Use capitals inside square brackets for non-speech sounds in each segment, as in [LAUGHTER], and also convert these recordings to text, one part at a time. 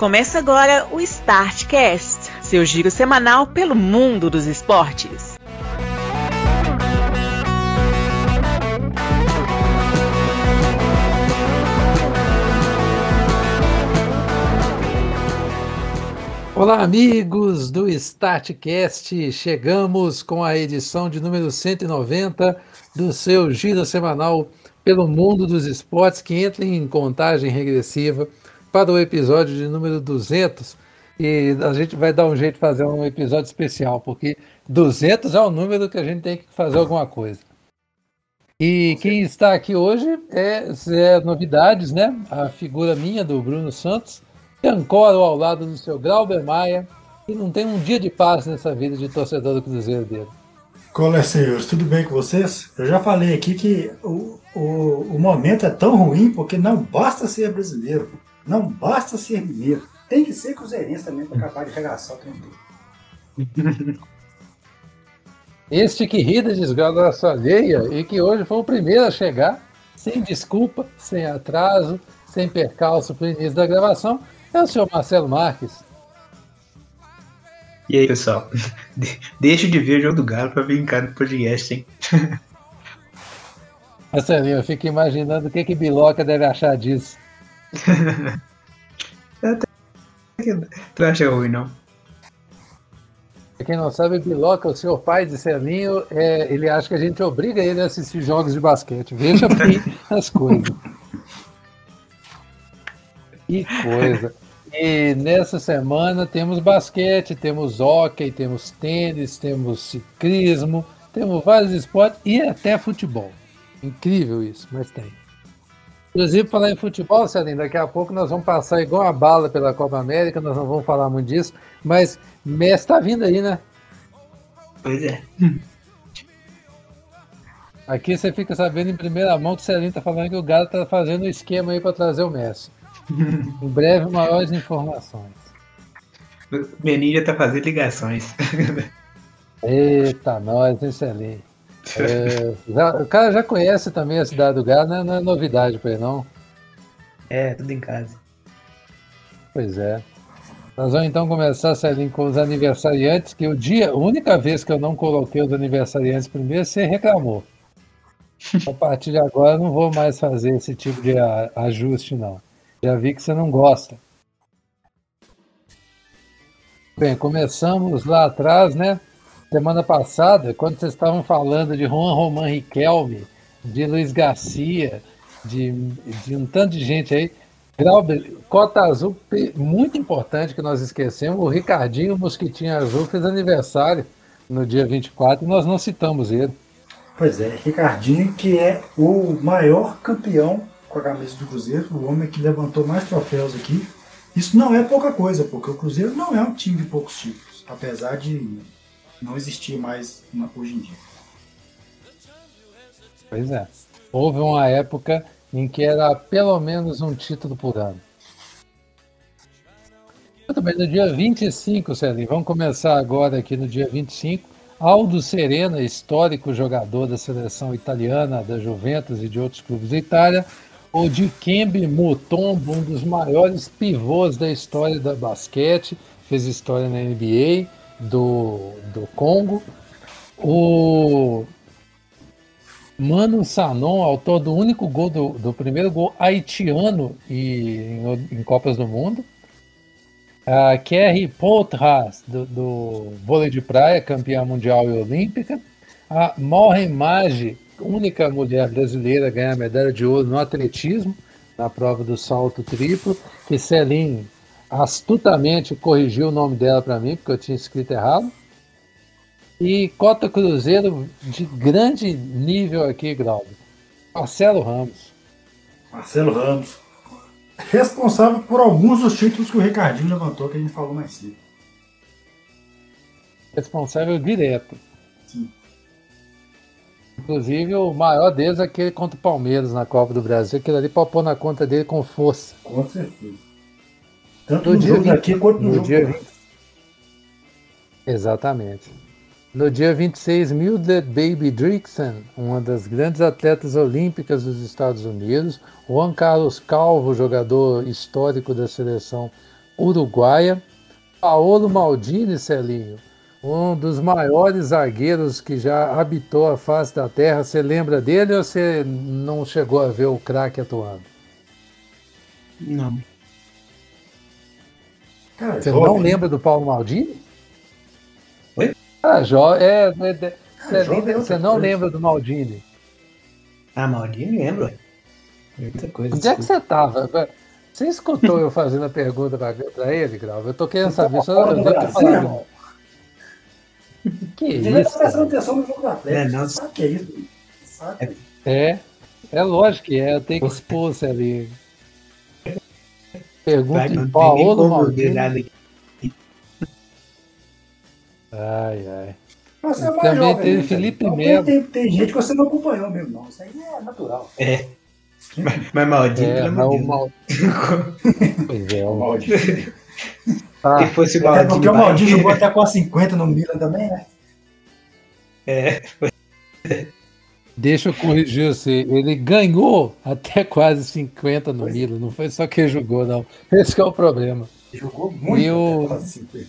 Começa agora o Startcast, seu giro semanal pelo mundo dos esportes. Olá, amigos do Startcast! Chegamos com a edição de número 190 do seu giro semanal pelo mundo dos esportes, que entra em contagem regressiva para o episódio de número 200 e a gente vai dar um jeito de fazer um episódio especial, porque 200 é o número que a gente tem que fazer alguma coisa. E quem está aqui hoje é, é novidades, né? A figura minha do Bruno Santos, que ancora ao lado do seu Glauber Maia, e não tem um dia de paz nessa vida de torcedor do Cruzeiro dele. Olá, senhores, tudo bem com vocês? Eu já falei aqui que o, o, o momento é tão ruim porque não basta ser brasileiro. Não basta ser mineiro. Tem que ser cruzeirense também para acabar de regaçar o trem [LAUGHS] Este que ri da desgraça alheia e que hoje foi o primeiro a chegar, sem desculpa, sem atraso, sem percalço para o início da gravação, é o senhor Marcelo Marques. E aí, pessoal? [LAUGHS] Deixa de ver o jogo do Galo para vir cá no podcast, hein? [LAUGHS] Marcelinho, eu fico imaginando o que que Biloca deve achar disso. Tu acha ruim, não? Pra quem não sabe, Biloca, o seu pai de Celinho, é, ele acha que a gente obriga ele a assistir jogos de basquete. Veja bem [LAUGHS] as coisas. Que coisa. E nessa semana temos basquete, temos hockey, temos tênis, temos ciclismo, temos vários esportes e até futebol. Incrível isso, mas tem. Inclusive, falar em futebol, Celinho, daqui a pouco nós vamos passar igual a bala pela Copa América, nós não vamos falar muito disso, mas Messi está vindo aí, né? Pois é. [LAUGHS] Aqui você fica sabendo em primeira mão que o Celinho está falando que o Galo está fazendo um esquema aí para trazer o Messi. [LAUGHS] em breve, maiores informações. O Menin já está fazendo ligações. Eita, nós, Celinho? É, já, o cara já conhece também a cidade do Galo, né? não é novidade para ele, não. É, tudo em casa. Pois é. Nós vamos então começar, Celinho, com os aniversariantes, que o dia, a única vez que eu não coloquei os aniversariantes primeiro, você reclamou. A partir de agora não vou mais fazer esse tipo de ajuste, não. Já vi que você não gosta. Bem, começamos lá atrás, né? Semana passada, quando vocês estavam falando de Juan Roman Riquelme, de Luiz Garcia, de, de um tanto de gente aí, Grauber, Cota Azul, muito importante que nós esquecemos, o Ricardinho Mosquitinho Azul fez aniversário no dia 24 e nós não citamos ele. Pois é, Ricardinho, que é o maior campeão com a camisa do Cruzeiro, o homem que levantou mais troféus aqui. Isso não é pouca coisa, porque o Cruzeiro não é um time de poucos títulos, apesar de não existir mais hoje em dia. Pois é. Houve uma época em que era pelo menos um título por ano. Muito bem, no dia 25, Celinho, vamos começar agora aqui no dia 25. Aldo Serena, histórico jogador da seleção italiana, da Juventus e de outros clubes da Itália. O Dikembe Mutombo, um dos maiores pivôs da história da basquete, fez história na NBA do, do Congo. O Mano Sanon, autor do único gol do, do primeiro gol haitiano e, em, em Copas do Mundo. A Kerry Poitras, do, do vôlei de praia, campeã mundial e olímpica. A Maureen Maggi, única mulher brasileira a ganhar medalha de ouro no atletismo, na prova do salto triplo. Que Celine astutamente corrigiu o nome dela para mim, porque eu tinha escrito errado. E Cota Cruzeiro de grande nível aqui, Glauber. Marcelo Ramos. Marcelo Ramos. Responsável por alguns dos títulos que o Ricardinho levantou, que a gente falou mais cedo. Responsável direto. Sim. Inclusive, o maior deles é aquele contra o Palmeiras na Copa do Brasil. Aquele ali pôr na conta dele com força. Com certeza. Tanto no, no jogo 20, aqui quanto no, no jogo dia 20. Exatamente. No dia 26, Mildred Baby Dixon, uma das grandes atletas olímpicas dos Estados Unidos, Juan Carlos Calvo, jogador histórico da seleção uruguaia. Paolo Maldini, Celinho, um dos maiores zagueiros que já habitou a face da terra. Você lembra dele ou você não chegou a ver o craque atuando? Não. Cara, Você jovem, não lembra do Paulo Maldini? Oi? Ah, jo é, é, é, você, jovem é você não coisa. lembra do Maldini? Ah, Maldini lembro. Muita coisa. Onde é que você estava? Você escutou eu fazendo a pergunta para ele, Grau? Eu tô querendo saber. Só eu devo Brasil, falado. irmão. Que Você já tá isso? prestando atenção no jogo do Atlético. É, não. Sabe o que é isso? Sabe? É, é lógico que é. Eu tenho que expor você ali. Pergunta Vai, não como ver Maldini. Ai, ai. Mas Você é mais Também jovem, teve né, Felipe então, Melo. Tem, tem gente que você não acompanhou mesmo, não. Isso aí é natural. É. Mas, mas Maldini, É, o de Deus. Mal... [LAUGHS] Pois é, o Maldinho. tá. Se fosse Até Maldini. porque o Maldinho jogou até com a 50 no Milan também, né? É. Deixa eu corrigir você. Ele ganhou até quase 50 no Milan. Não foi só que jogou, não. Esse que é o problema. Jogou muito. E 50.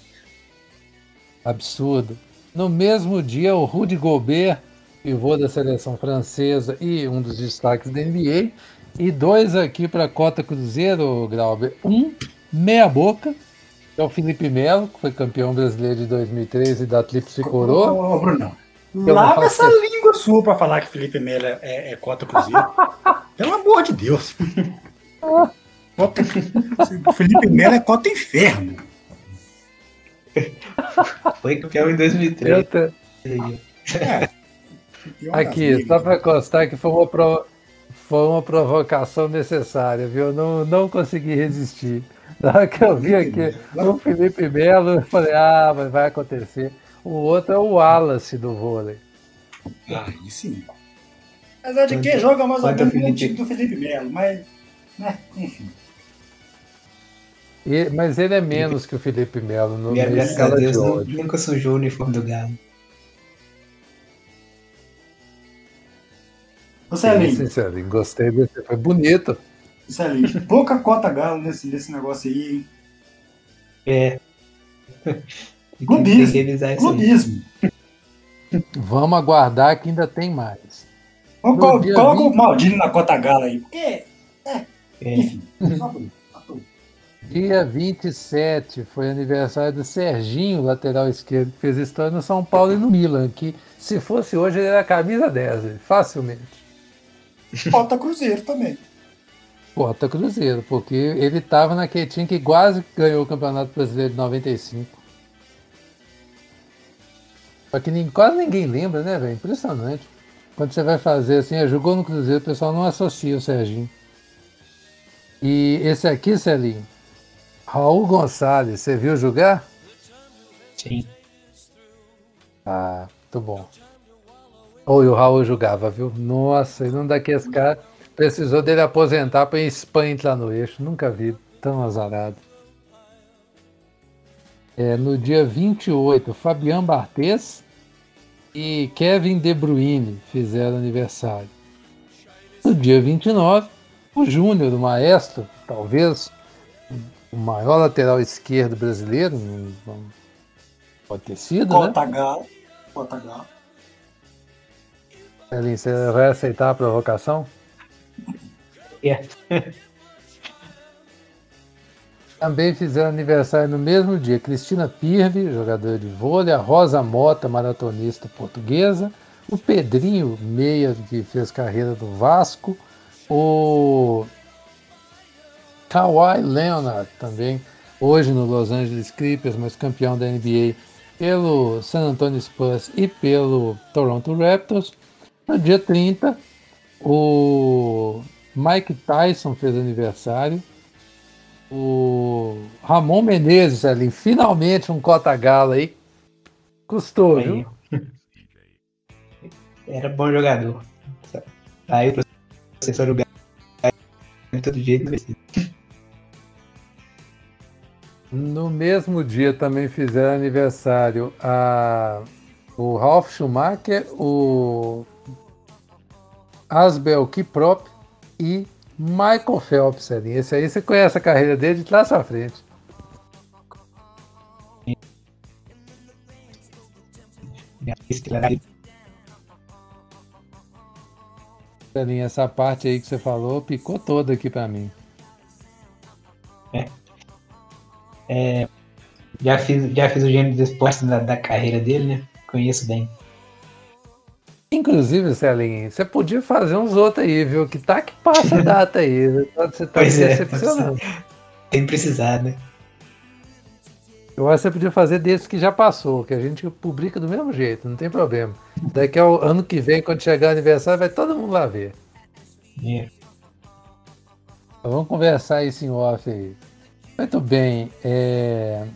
Absurdo. No mesmo dia, o Rudy Gobert, pivô da seleção francesa e um dos destaques da NBA. E dois aqui para a Cota Cruzeiro, Grauber. Um, meia boca, que é o Felipe Melo, que foi campeão brasileiro de 2013 da Tríplice Coroa. Ô, ô, Brunão. Eu Lava essa faço língua sua pra falar que Felipe Melo é, é, é cota Cruzeiro. [LAUGHS] Pelo amor de Deus. Cota- [LAUGHS] Felipe Melo é cota inferno. Foi campeão em Eu 2003. te- É. [LAUGHS] Aqui, só para constar que foi uma, pro- foi uma provocação necessária, viu? Eu não, não consegui resistir. Na hora que eu vi aqui o Felipe Melo, eu falei, ah, mas vai acontecer. O outro é o Wallace do vôlei. Aí sim. Apesar de que joga mais ou menos no Felipe- time do Felipe Melo, mas. Né, enfim. E- mas ele é menos que o Felipe Melo no, E na graças a escala de Deus nu- ódio. nunca sujou o uniforme do Galo. Ô Celinho, Sinceramente, gostei desse. Foi bonito. Celinho, pouca cota galo nesse, nesse negócio aí, hein? É. Tem Clubismo. que revisar isso aí. Clubismo. Vamos aguardar que ainda tem mais. Vamos dia Coloca 20. o Maldini na cota galo aí. Porque, É. enfim, por isso. Dia 27 foi aniversário do Serginho, lateral esquerdo, que fez história no São Paulo e no Milan, que se fosse hoje ele era camisa 10, ele, facilmente. Cota Cruzeiro também. Bota Cruzeiro, porque ele estava naquele time que quase ganhou o Campeonato Brasileiro de 95. Só que nem- quase ninguém lembra, né, velho? Impressionante. Quando você vai fazer assim, é, jogou no Cruzeiro, o pessoal não associa o Serginho. E esse aqui, Celinho, Raul Gonçalves, você viu jogar? Sim. Ah, muito bom. Ou o Raul jogava, viu? Nossa, ele não daqueles caras. Precisou dele aposentar para ir Espanha entrar no eixo. Nunca vi tão azarado. É, no dia 28, Fabian Barthez e Kevin De Bruyne fizeram aniversário. No dia 29, o Júnior, o maestro, talvez o maior lateral esquerdo brasileiro, pode ter sido, né? Cota galo. Cota galo. Elin, você vai aceitar a provocação? É. [LAUGHS] Também fizeram aniversário no mesmo dia Cristina Pirvi, jogadora de vôlei, a Rosa Mota, maratonista portuguesa, o Pedrinho, meia que fez carreira do Vasco, o Kawhi Leonard também, hoje no Los Angeles Clippers, mas campeão da NBA pelo San Antonio Spurs e pelo Toronto Raptors. No dia 30, o Mike Tyson fez aniversário. O Ramon Menezes ali, finalmente um cota gala aí. Custou, Aí. viu? [LAUGHS] Era bom jogador. Aí o professor do Galo todo jeito. No mesmo dia também fizeram aniversário a, o Ralf Schumacher, o Asbel Kiprop e Michael Phelps ali. Esse aí você conhece a carreira dele de trás à frente. Galinha, essa parte aí que você falou picou toda aqui para mim. É. é. já, fiz, já fiz o gênero de esportes da, da carreira dele, né? Conheço bem. Inclusive, Celinho, você podia fazer uns outros aí, viu? Que tá que passa a [LAUGHS] data aí. Você tá pois decepcionando. É, tem precisado, né? Eu acho que você podia fazer desses que já passou, que a gente publica do mesmo jeito, não tem problema. Daqui ao ano que vem, quando chegar o aniversário, vai todo mundo lá ver. Yeah. Então, vamos conversar isso em off aí. Muito bem. É...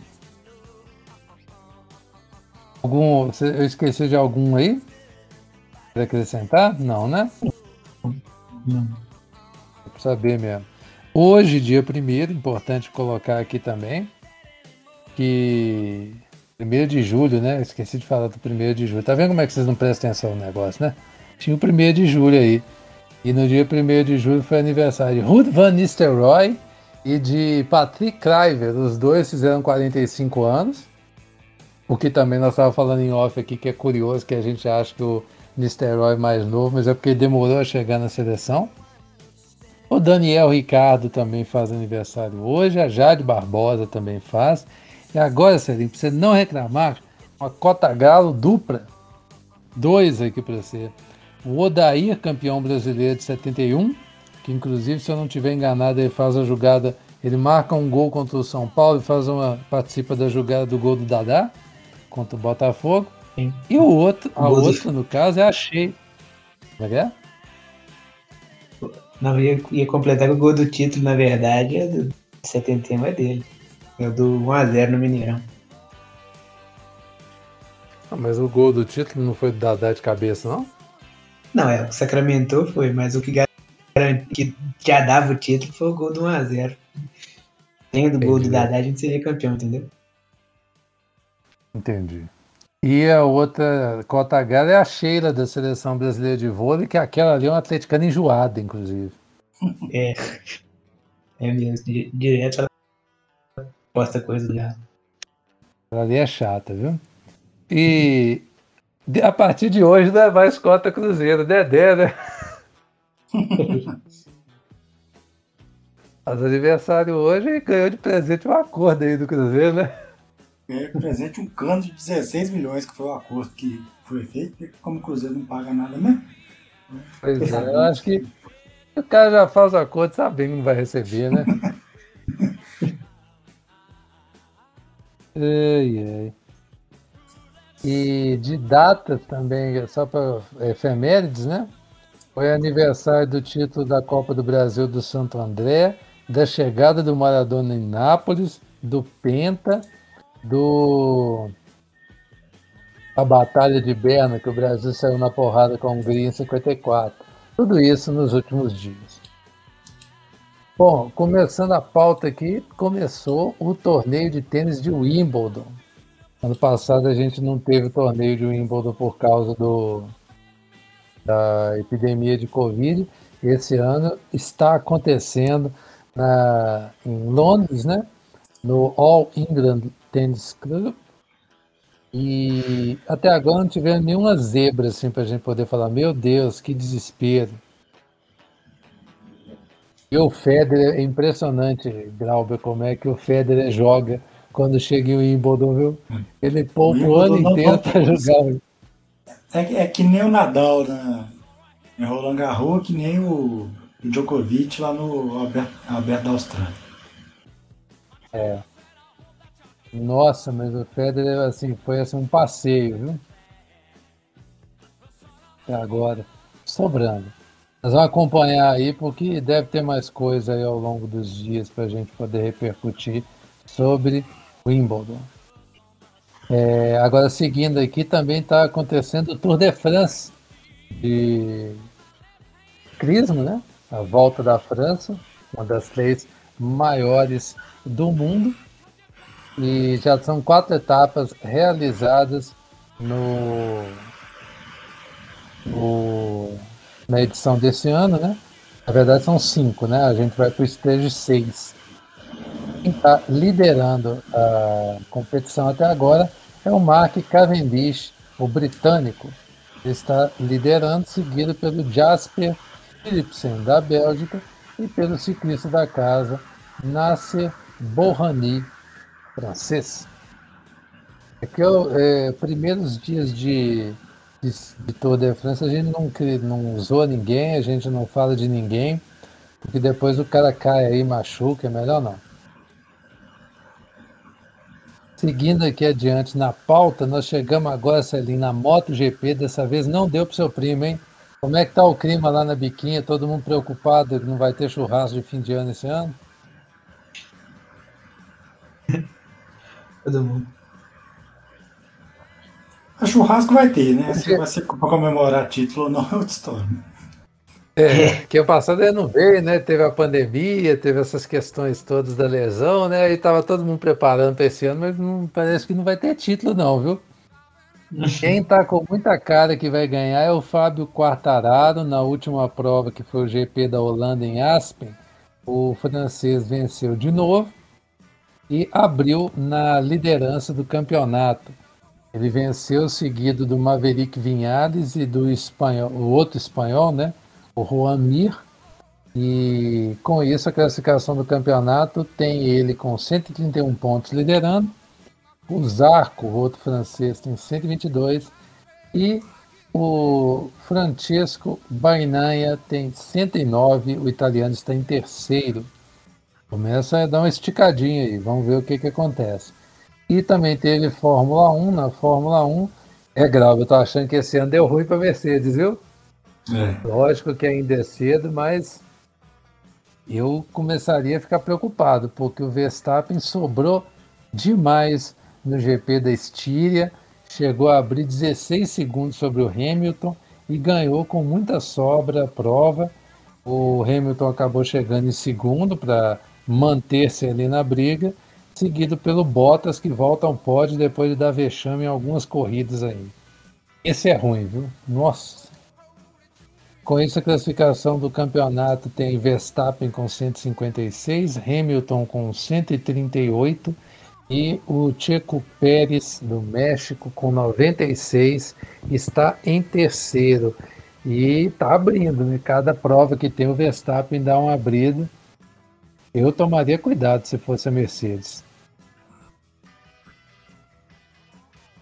Algum... Eu esqueci de algum aí? Quer acrescentar? Não, né? Não. Pra saber mesmo. Hoje, dia primeiro, importante colocar aqui também, que 1 de julho, né? Esqueci de falar do 1 de julho. Tá vendo como é que vocês não prestam atenção no negócio, né? Tinha o 1 de julho aí. E no dia 1 de julho foi aniversário de Ruth Van Nistelrooy e de Patrick Kluivert. Os dois fizeram 45 anos. O que também nós estávamos falando em off aqui, que é curioso, que a gente acha que o Nistelrooy é mais novo, mas é porque demorou a chegar na seleção. O Daniel Ricardo também faz aniversário hoje, a Jade Barbosa também faz. E agora, Celinho, para você não reclamar, uma cota galo dupla. Dois aqui para você. O Odair, campeão brasileiro de 71, que inclusive, se eu não estiver enganado, ele faz a jogada, ele marca um gol contra o São Paulo e faz uma, participa da jogada do gol do Dadá contra o Botafogo. Sim. E o outro, a outra, no caso, é a Shea. Como é que é? Não, ia, ia completar que o gol do título, na verdade, é do 71 é dele. É do 1x0 no Mineirão. Ah, mas o gol do título não foi do Dadá de cabeça, não? Não, é, o Sacramento foi, mas o que, que já dava o título foi o gol do 1x0. Tem do gol do Dadá, a gente seria campeão, entendeu? Entendi. E a outra cota H é a Sheila da seleção brasileira de vôlei, que aquela ali é uma atleticana enjoada, inclusive. É. É mesmo, direto ela posta coisa já. Ela ali é chata, viu? E a partir de hoje não é mais cota Cruzeiro, Dedé, né? Faz [LAUGHS] aniversário hoje ganhou de presente um acordo aí do Cruzeiro, né? Presente um cano de 16 milhões, que foi o acordo que foi feito, porque como o Cruzeiro não paga nada mesmo. Pois é, eu acho que o cara já faz o acordo sabendo que não vai receber, né? [LAUGHS] Ai, ai. E de datas também, só para efemérides, né? Foi aniversário do título da Copa do Brasil do Santo André, da chegada do Maradona em Nápoles, do Penta, do a Batalha de Berna, que o Brasil saiu na porrada com a Hungria em 54. Tudo isso nos últimos dias. Bom, começando a pauta aqui, começou o torneio de tênis de Wimbledon. Ano passado a gente não teve torneio de Wimbledon por causa do, da epidemia de Covid. Esse ano está acontecendo na, em Londres, né? no All England Tennis Club. E até agora não tivemos nenhuma zebra assim, para a gente poder falar: meu Deus, que desespero. E o Federer, é impressionante, Glauber, como é que o Federer joga quando chega em Wimbledon, viu? Ele poupa o, ano inteiro para jogar. É, é, que nem o Nadal né? em Roland Garros, que nem o Djokovic lá no Aberto, Aberto da Austrália. É. Nossa, mas o Federer assim, foi assim, um passeio, viu? Até agora. Sobrando. Nós vamos acompanhar aí, porque deve ter mais coisa aí ao longo dos dias para a gente poder repercutir sobre Wimbledon. É, agora, seguindo aqui, também está acontecendo o Tour de France de Crismo, né? A volta da França, uma das três maiores do mundo. E já são quatro etapas realizadas no, no na edição desse ano, né? Na verdade são cinco, né? A gente vai para o stage 6. Quem está liderando a competição até agora é o Mark Cavendish, o britânico, está liderando, seguido pelo Jasper Philipsen, da Bélgica, e pelo ciclista da casa, Nasser Borrani, francês. É, o, é primeiros dias de, de, de toda a França, a gente não, não usou ninguém, a gente não fala de ninguém, porque depois o cara cai aí, machuca, é melhor não. Seguindo aqui adiante na pauta, nós chegamos agora, Celinho, na MotoGP. Dessa vez não deu para seu primo, hein? Como é que tá o clima lá na biquinha? Todo mundo preocupado que não vai ter churrasco de fim de ano esse ano? [LAUGHS] Todo mundo. A churrasco vai ter, né? Se vai ser para comemorar título ou não é outra história. É, que o passado ele não veio, né? Teve a pandemia, teve essas questões todas da lesão, né? E tava todo mundo preparando para esse ano, mas não, parece que não vai ter título, não, viu? Quem tá com muita cara que vai ganhar é o Fábio Quartararo na última prova que foi o GP da Holanda em Aspen. O francês venceu de novo e abriu na liderança do campeonato. Ele venceu seguido do Maverick Vinhales e do espanhol, o outro espanhol, né? o Juan Mir. E com isso a classificação do campeonato tem ele com 131 pontos liderando. O Zarco, o outro francês, tem 122. E o Francesco Bainanha tem 109. O italiano está em terceiro. Começa a dar uma esticadinha aí, vamos ver o que, que acontece. E também teve Fórmula 1. Na Fórmula 1, é grave, eu tô achando que esse ano deu ruim para Mercedes, viu? É. Lógico que ainda é cedo, mas eu começaria a ficar preocupado, porque o Verstappen sobrou demais no GP da Estíria, chegou a abrir 16 segundos sobre o Hamilton e ganhou com muita sobra a prova. O Hamilton acabou chegando em segundo para manter-se ali na briga, seguido pelo Bottas que volta ao pódio depois de dar vexame em algumas corridas aí. Esse é ruim, viu? Nossa. Com isso, a classificação do campeonato tem Verstappen com 156, Hamilton com 138 e o Checo Pérez do México com 96 está em terceiro. E está abrindo, né? Cada prova que tem o Verstappen dá uma abrida. Eu tomaria cuidado se fosse a Mercedes.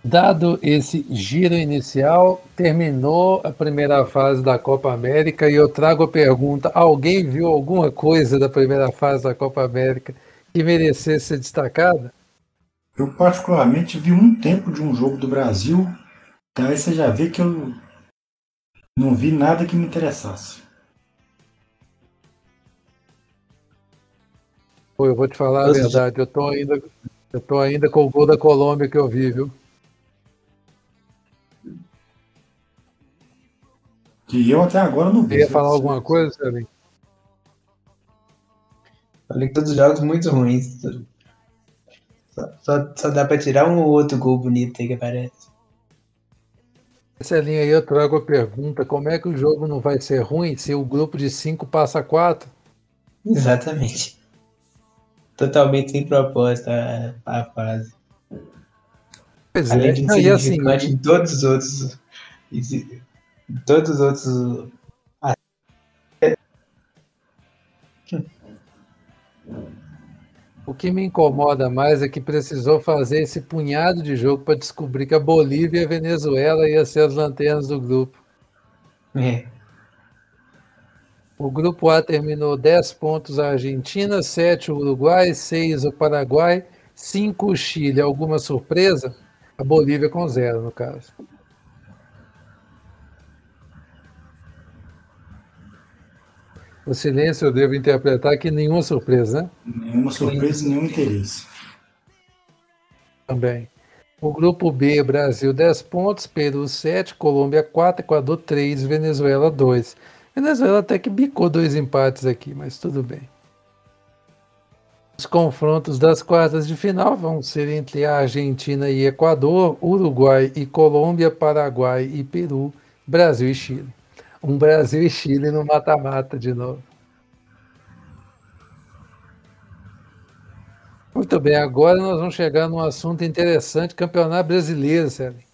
Dado esse giro inicial, terminou a primeira fase da Copa América e eu trago a pergunta: alguém viu alguma coisa da primeira fase da Copa América que merecesse ser destacada? Eu, particularmente, vi um tempo de um jogo do Brasil, daí você já vê que eu não vi nada que me interessasse. Pô, eu vou te falar a verdade, eu tô ainda, eu tô ainda com o gol da Colômbia que eu vi, viu? Que eu até agora não vi. Queria falar alguma coisa, Sérgio? Falei que todos os jogos muito ruins. Só, só, só dá pra tirar um ou outro gol bonito aí que aparece. Essa linha aí eu trago a pergunta: como é que o jogo não vai ser ruim se o grupo de 5 passa a 4? Exatamente. Totalmente sem proposta a, a fase. Pois Além é, de não, e assim, em todos os outros todos os outros. O que me incomoda mais é que precisou fazer esse punhado de jogo para descobrir que a Bolívia e a Venezuela iam ser as lanternas do grupo. É. O grupo A terminou 10 pontos a Argentina, 7 o Uruguai, 6 o Paraguai, 5 o Chile. Alguma surpresa? A Bolívia com zero, no caso. O silêncio eu devo interpretar que nenhuma surpresa, né? Nenhuma surpresa e nenhum interesse. Também. O grupo B, Brasil 10 pontos, Peru 7, Colômbia 4, Equador 3, Venezuela 2. Venezuela até que bicou dois empates aqui, mas tudo bem. Os confrontos das quartas de final vão ser entre a Argentina e Equador, Uruguai e Colômbia, Paraguai e Peru, Brasil e Chile um Brasil e Chile no mata-mata de novo. Muito bem, agora nós vamos chegar num assunto interessante, campeonato brasileiro, Sérgio.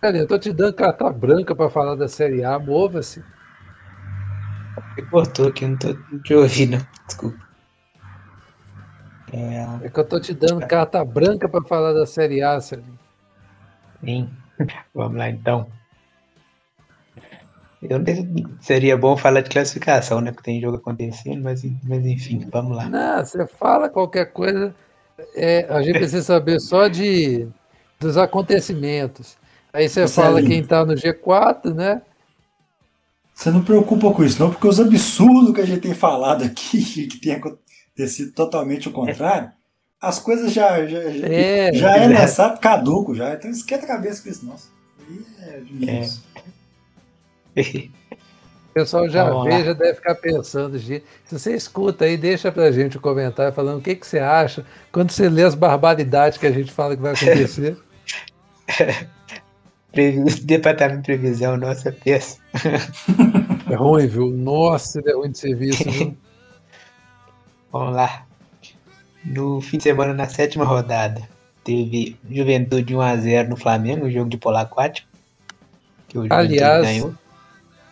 Cara, eu tô te dando carta branca para falar da Série A, mova-se. Cortou aqui, não tô te ouvindo. Desculpa. É, É que eu tô te dando carta branca para falar da Série A, Celinho. sim. [LAUGHS] Vamos lá então. Eu seria bom falar de classificação, né? Porque tem jogo acontecendo, mas, mas enfim, vamos lá. Não, você fala qualquer coisa, é, a gente [LAUGHS] precisa saber só de dos acontecimentos. Aí você Ô, fala Celinho. quem tá no G4, né? Você não preocupa com isso, não, porque os absurdos que a gente tem falado aqui, [LAUGHS] que tem acontecido totalmente o contrário, as coisas já, já, já, É, já é lançado caduco, já. Então esquenta a cabeça com isso, nossa. É de menos. O pessoal já Vamos vê, lá. já deve ficar pensando. Se você escuta aí, deixa pra gente o comentário falando o que, que você acha quando você lê as barbaridades que a gente fala que vai acontecer. [LAUGHS] [LAUGHS] Departamento de previsão, nossa, péssimo. [LAUGHS] É ruim, viu? Nossa, ele é ruim de serviço, viu? [LAUGHS] Vamos lá. No fim de semana, na sétima rodada, teve Juventude 1x0 no Flamengo, jogo de polo aquático. Que o Juventude Aliás, ganhou.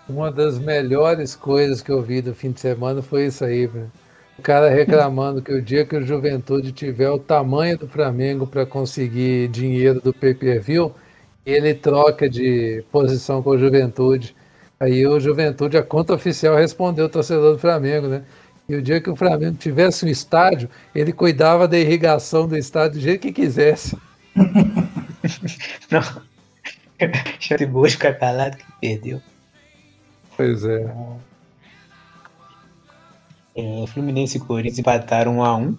Uma das melhores coisas que eu vi do fim de semana foi isso aí, velho. O cara reclamando que o dia que o Juventude tiver o tamanho do Flamengo para conseguir dinheiro do pay-per-view, ele troca de posição com o Juventude. Aí o Juventude, a conta oficial, respondeu o torcedor do Flamengo, né? E o dia que o Flamengo tivesse um estádio, ele cuidava da irrigação do estádio do jeito que quisesse. [LAUGHS] Não. Chute boa de ficar calado que perdeu. Pois é. É, Fluminense e Corinthians empataram 1x1.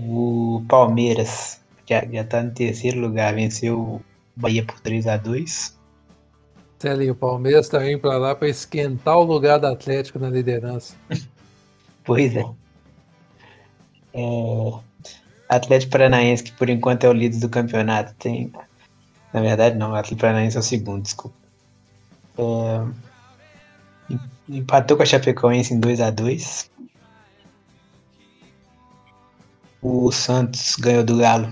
O Palmeiras, já, já tá no terceiro lugar, venceu o Bahia por 3x2. Celinho, o Palmeiras tá indo para lá para esquentar o lugar do Atlético na liderança. [LAUGHS] Pois é. É, Atlético Paranaense, que por enquanto é o líder do campeonato, tem. Na verdade, não, o Atlético Paranaense é o segundo, desculpa. É, em- Empatou com a Chapecoense em 2x2. O Santos ganhou do Galo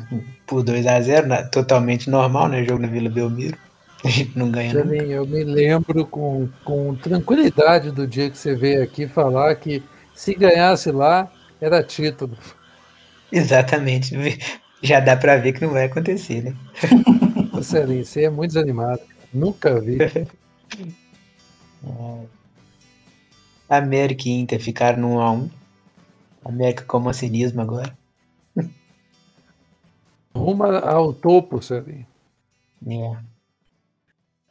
por 2x0, totalmente normal, né? Jogo na Vila Belmiro. A gente não ganha, não. Celinho, eu me lembro com, com tranquilidade do dia que você veio aqui falar que se ganhasse lá, era título. Exatamente. Já dá pra ver que não vai acontecer, né? [LAUGHS] Ô, Celinho, você é muito desanimado. Nunca vi. [LAUGHS] América e Inter ficaram no 1x1. América com mancinismo agora. Rumo ao topo, Celinho. É.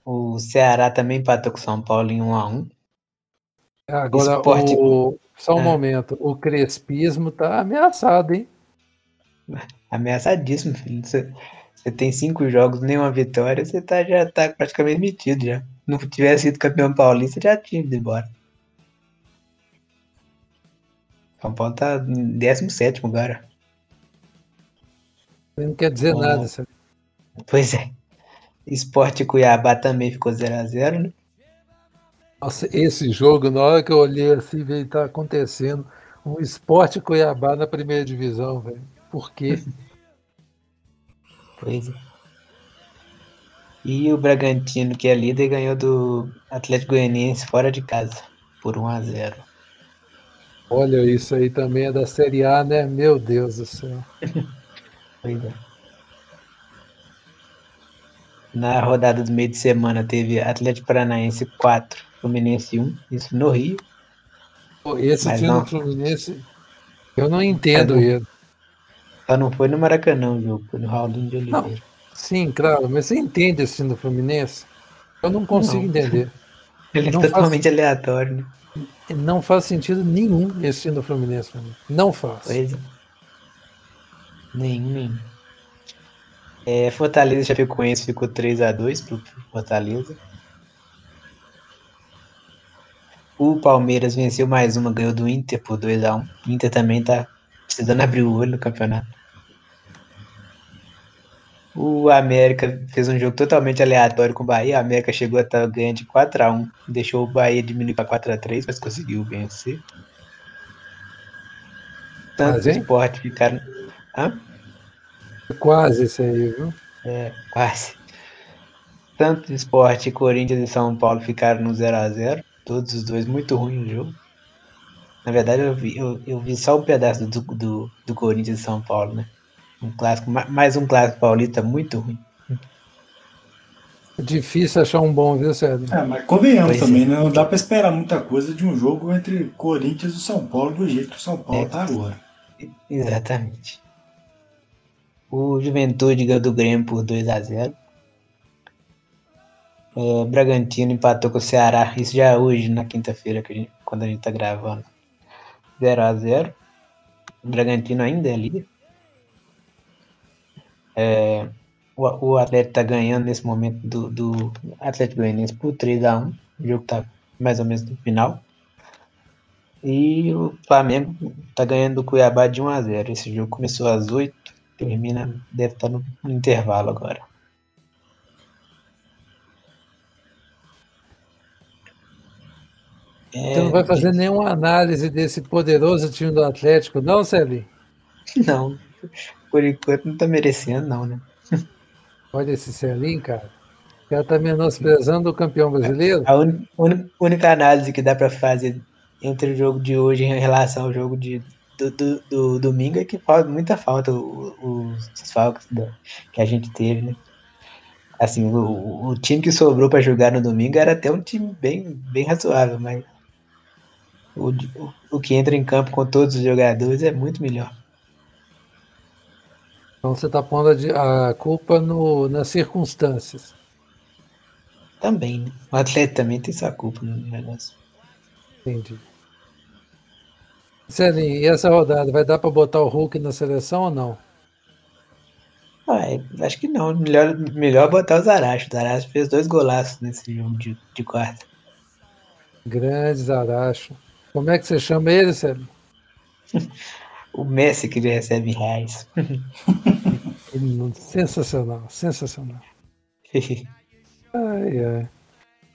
O Ceará também empatou com o São Paulo em 1x1. Agora, Esporte- o, só um Ah. momento. O crespismo tá ameaçado, hein? Ameaçadíssimo, filho. Você, você tem cinco jogos, nenhuma vitória, você tá, já tá praticamente metido já. Não tivesse sido campeão paulista, já tinha ido embora. São Paulo tá em 17 agora. Não quer dizer Bom. nada, Celinho. Pois é. Esporte Cuiabá também ficou 0x0, né? Nossa, esse jogo, na hora que eu olhei assim, veio tá acontecendo um esporte Cuiabá na primeira divisão, velho. Por quê? [LAUGHS] Pois é. E o Bragantino, que é líder, ganhou do Atlético Goianiense fora de casa por 1x0. Olha, isso aí também é da Série A, né? Meu Deus do céu. [LAUGHS] Pois é. Na rodada do meio de semana teve Atlético Paranaense 4, Fluminense 1, isso no Rio. Pô, Esse Mas time não. do Fluminense, eu não entendo não. ele. Só não foi no Maracanã o jogo, foi no Raulinho de Oliveira. Sim, claro, mas você entende esse time do Fluminense? Eu não consigo Não. entender. [LAUGHS] Ele é não faz- totalmente aleatório, né? Não faz sentido nenhum esse time do Fluminense. Não faz. Pois é. Nenhum, nenhum. É, Fortaleza e Chapecoense ficou 3x2 pro pro Fortaleza. O Palmeiras venceu mais uma, ganhou do Inter por 2x1. O Inter também tá precisando abrir o olho no campeonato. O América fez um jogo totalmente aleatório com o Bahia. A América chegou a estar ganhando de 4x1. Deixou o Bahia diminuir para 4x3, mas conseguiu vencer. Tanto o hein? esporte ficaram. Hã? Quase isso aí, viu? É, quase. tanto Esporte, Corinthians e São Paulo ficaram no 0x0. Todos os dois muito ruins no jogo. Na verdade, eu vi, eu, eu vi só um pedaço do, do, do Corinthians e São Paulo, né? Um clássico, mais um clássico paulista muito ruim. É difícil achar um bom, viu, Sérgio? É, mas convenhamos pois também, é. né? não dá para esperar muita coisa de um jogo entre Corinthians e São Paulo do jeito que o São Paulo está é, agora. Exatamente. O Juventude ganhou do Grêmio por 2 a 0 é, Bragantino empatou com o Ceará, isso já é hoje, na quinta-feira, quando a gente tá gravando. 0 a 0 O Bragantino ainda é líder. É, o, o Atlético tá ganhando nesse momento do, do Atlético Goianiense por 3x1. O jogo tá mais ou menos no final. E o Flamengo tá ganhando do Cuiabá de 1x0. Esse jogo começou às 8, termina, deve estar tá no, no intervalo agora. É, Você não vai fazer nenhuma análise desse poderoso time do Atlético, não, Celinho? [LAUGHS] Não, por enquanto não tá merecendo, não, né? Olha esse Celinho, cara. O cara tá menosprezando o campeão brasileiro. A un, única análise que dá para fazer entre o jogo de hoje em relação ao jogo de, do, do, do domingo é que faz muita falta os desfalques que a gente teve, né? Assim, o, o time que sobrou para jogar no domingo era até um time bem, bem razoável, mas o, o que entra em campo com todos os jogadores é muito melhor. Então você está pondo a, a culpa no, nas circunstâncias. Também, né? O atleta também tem sua culpa no negócio. Entendi. Celinho, e essa rodada, vai dar para botar o Hulk na seleção ou não? Ah, acho que não. Melhor, melhor botar o Zaracho. O Zaracho fez dois golaços nesse jogo de, de quarta. Grande Zaracho. Como é que você chama ele, Sérgio? [LAUGHS] o Messi que ele recebe reais. [LAUGHS] sensacional, sensacional. [LAUGHS] ai, ai.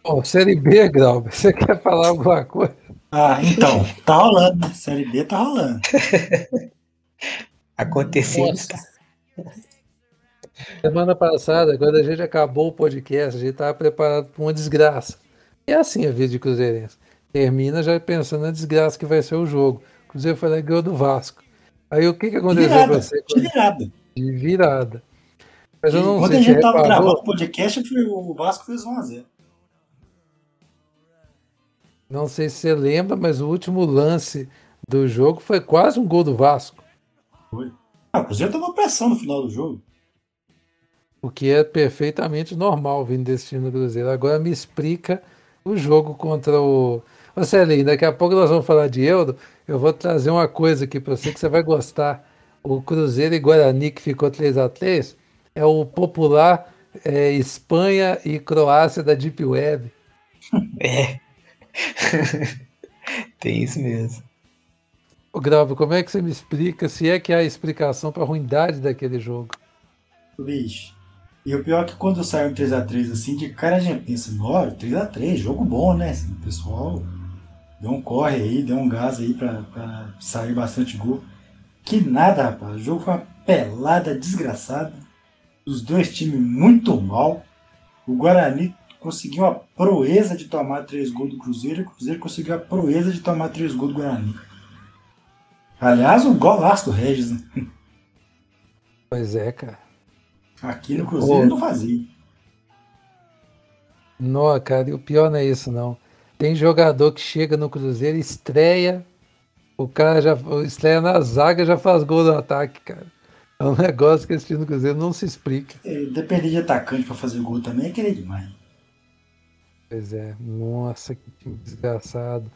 Bom, Série B, Glauber, você quer falar alguma coisa? Ah, então, tá rolando, né? Série B tá rolando. [LAUGHS] Aconteceu. Semana passada, quando a gente acabou o podcast, a gente estava preparado para uma desgraça. E é assim a vida de Cruzeirense termina já pensando na desgraça que vai ser o jogo. O Cruzeiro foi lá ganhou do Vasco. Aí o que, que aconteceu com você? De virada. De virada. Mas eu não Quando sei a gente estava gravando o podcast, o Vasco fez 1x0. Não sei se você lembra, mas o último lance do jogo foi quase um gol do Vasco. Foi. Ah, o Cruzeiro tomou pressão no final do jogo. O que é perfeitamente normal vindo desse time do Cruzeiro. Agora me explica o jogo contra o Ô Celinho, daqui a pouco nós vamos falar de euro. Eu vou trazer uma coisa aqui para você que você vai gostar. O Cruzeiro e Guarani, que ficou 3x3, é o popular é, Espanha e Croácia da Deep Web. [LAUGHS] É. [LAUGHS] Tem isso mesmo. O Gravo, como é que você me explica se é que há explicação para a ruindade daquele jogo? Bicho, e o pior é que quando sai um 3x3 assim, de cara a gente pensa, olha, 3x3, jogo bom, né? Assim, o pessoal deu um corre aí, deu um gás aí pra, pra sair bastante gol. Que nada, rapaz. O jogo foi uma pelada desgraçada. Os dois times muito mal. O Guarani conseguiu a proeza de tomar três gols do Cruzeiro e o Cruzeiro conseguiu a proeza de tomar três gols do Guarani. Aliás, um golaço do Regis, né? Pois é, cara. Aqui no Cruzeiro não fazia. Não, cara, e o pior não é isso, não. Tem jogador que chega no Cruzeiro, estreia, o cara já estreia na zaga já faz gol no ataque, cara. É um [LAUGHS] negócio que esse time do Cruzeiro não se explica. É, depender de atacante para fazer gol também é querer demais. Pois é, nossa, que desgraçado.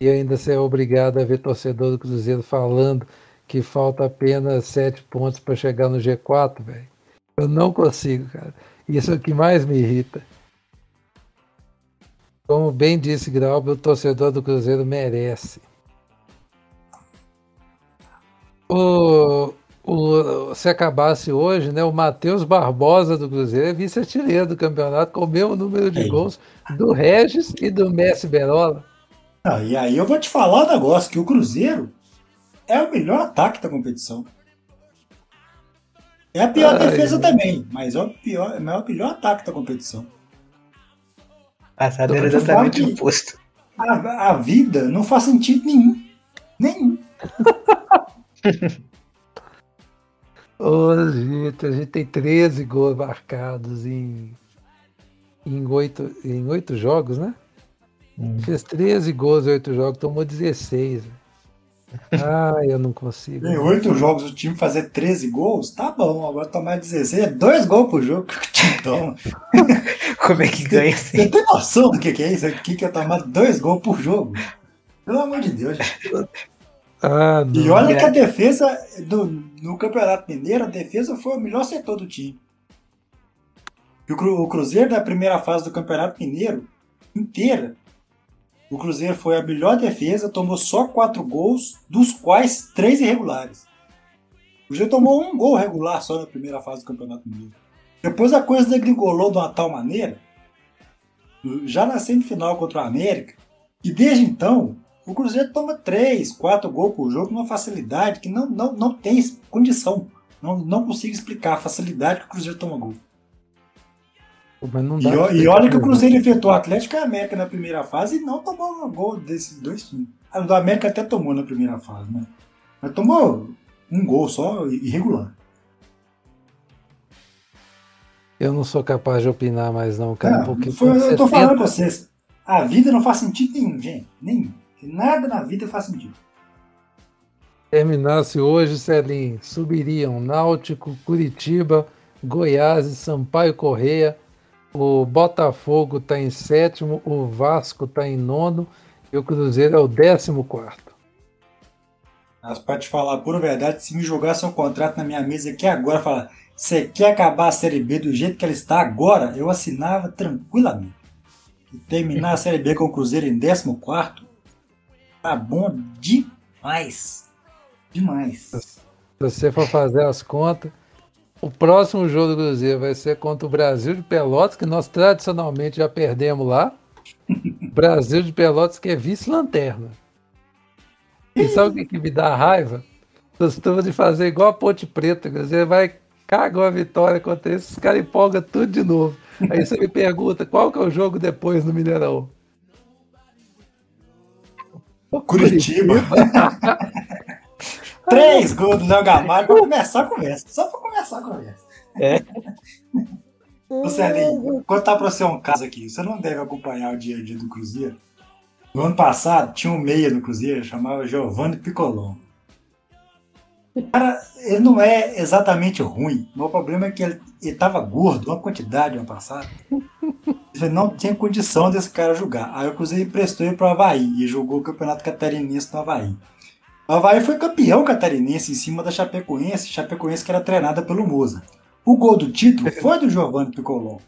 E ainda ser obrigado a ver torcedor do Cruzeiro falando que falta apenas sete pontos para chegar no G4, velho. Eu não consigo, cara. Isso é o que mais me irrita. Como bem disse Grauber, o torcedor do Cruzeiro merece. O, o, se acabasse hoje, né, o Matheus Barbosa do Cruzeiro é vice-artilheiro do campeonato com o mesmo número de gols do Regis e do Messi Berola. Ah, e aí eu vou te falar um negócio, que o Cruzeiro é o melhor ataque da competição. É a pior defesa também, mas é o pior, é o melhor ataque da competição. Falo exatamente oposto. A, a vida não faz sentido nenhum. Nenhum. [LAUGHS] Ô, gente, a gente tem 13 gols marcados em, em, 8, em 8 jogos, né? Fez 13 gols em 8 jogos, tomou 16. velho. Ai, eu não consigo. Em oito jogos o time fazer 13 gols, tá bom. Agora tomar 16 é dois gols por jogo que o time toma. Como é que ganha Você assim? tem noção do que, é isso? O que que é tomar dois gols por jogo? Pelo amor de Deus, gente. Ah, não. E olha que a defesa do, no Campeonato Mineiro, a defesa foi o melhor setor do time. E o Cruzeiro, na primeira fase do Campeonato Mineiro, inteira, o Cruzeiro foi a melhor defesa, tomou só quatro gols, dos quais três irregulares. O Cruzeiro tomou um gol regular só na primeira fase do Campeonato Mineiro. Depois a coisa degringolou de uma tal maneira, já na semifinal contra o América, e desde então, o Cruzeiro toma 3, 4 gols por jogo numa facilidade que não, não, não tem condição. Não, não consigo explicar a facilidade que o Cruzeiro toma gol. Mas não E, dá pra e olha que o. Cruzeiro enfrentou o Atlético e a América na primeira fase e não tomou um gol desses dois times. Ah, O do América até tomou na primeira fase, né? Mas tomou um gol só, irregular. Eu não sou capaz de opinar mais, não, cara. Não, porque foi- eu tô 70 falando pra vocês. A vida não faz sentido nenhum, gente. Nenhum. Nada na vida faz sentido. terminasse hoje, Celim, subiriam Náutico, Curitiba, Goiás e Sampaio Correia. O Botafogo está em sétimo, o Vasco está em nono e o Cruzeiro é o décimo quarto. Mas pra te falar a pura verdade, se me jogasse um contrato na minha mesa aqui agora, falar, você quer acabar a Série B do jeito que ela está agora, eu assinava tranquilamente. E terminar a Série B com o Cruzeiro em 14 tá bom demais. Demais. Se você for fazer as contas, o próximo jogo do Cruzeiro vai ser contra o Brasil de Pelotas, que nós tradicionalmente já perdemos lá. [LAUGHS] Brasil de Pelotas, que é vice-lanterna. E sabe o que, me dá raiva? Costuma de fazer igual a Ponte Preta, o Cruzeiro vai caga uma vitória contra esses, os caras empolgam tudo de novo. Aí você me pergunta qual que é o jogo depois no Mineirão? Curitiba. [LAUGHS] Três gols do Léo Gamalho pra começar a conversa. Só pra começar a conversa. É. Ô Celinho, vou contar pra você um caso aqui. Você não deve acompanhar o dia a dia do Cruzeiro. No ano passado, tinha um meia do Cruzeiro, chamava Giovanni Piccolon. O cara, ele não é exatamente ruim. O problema é que ele, ele tava gordo, uma quantidade no ano passado. Ele não tinha condição desse cara jogar. Aí o Cruzeiro emprestou ele pro Havaí e jogou o Campeonato Catarinense no Havaí. O Havaí foi campeão catarinense em cima da Chapecoense, Chapecoense que era treinada pelo Moza. O gol do título foi do Giovanni Piccolon.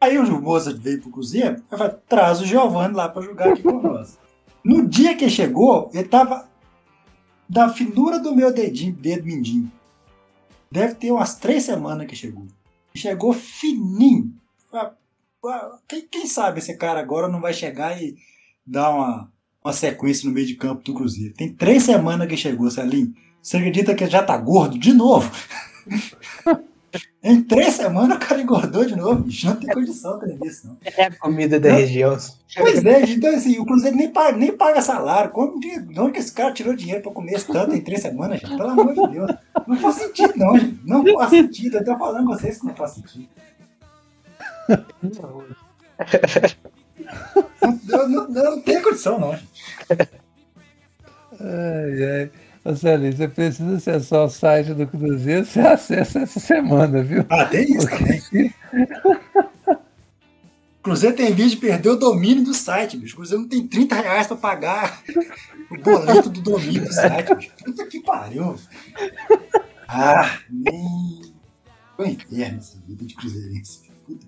Aí o Moza veio pro Cruzeiro, eu falei, traz o Giovanni lá pra jogar aqui com nós. No dia que chegou, ele tava da finura do meu dedinho, dedo mindinho. Deve ter umas três semanas que chegou. Chegou fininho. Falei, "Pá, Quem, quem sabe esse cara agora não vai chegar e dar uma, uma sequência no meio de campo do Cruzeiro. Tem três semanas que chegou, Celinho. Você acredita que ele já tá gordo de novo? [LAUGHS] em três semanas o cara engordou de novo, bicho. Não tem condição de isso, não. É a comida da região. Pois é, então assim, o Cruzeiro nem paga, nem paga salário. Como de, de onde que esse cara tirou dinheiro pra comer esse tanto em três semanas, gente? Pelo amor de Deus. Não faz sentido, não, gente. Não faz sentido. Eu tô falando com vocês que não faz sentido. Não, não, não, não tem condição, não, gente. Ai, ai. Ô, Celinho, você precisa acessar o site do Cruzeiro, [LAUGHS] você acessa essa semana, viu? Ah, tem isso também. [LAUGHS] O Cruzeiro tem vídeo de perder o domínio do site, bicho. O Cruzeiro não tem 30 reais pra pagar o boleto do domínio do site, bicho. Puta que pariu. Ah, nem. Foi um inferno essa vida de cruzeirense. Puta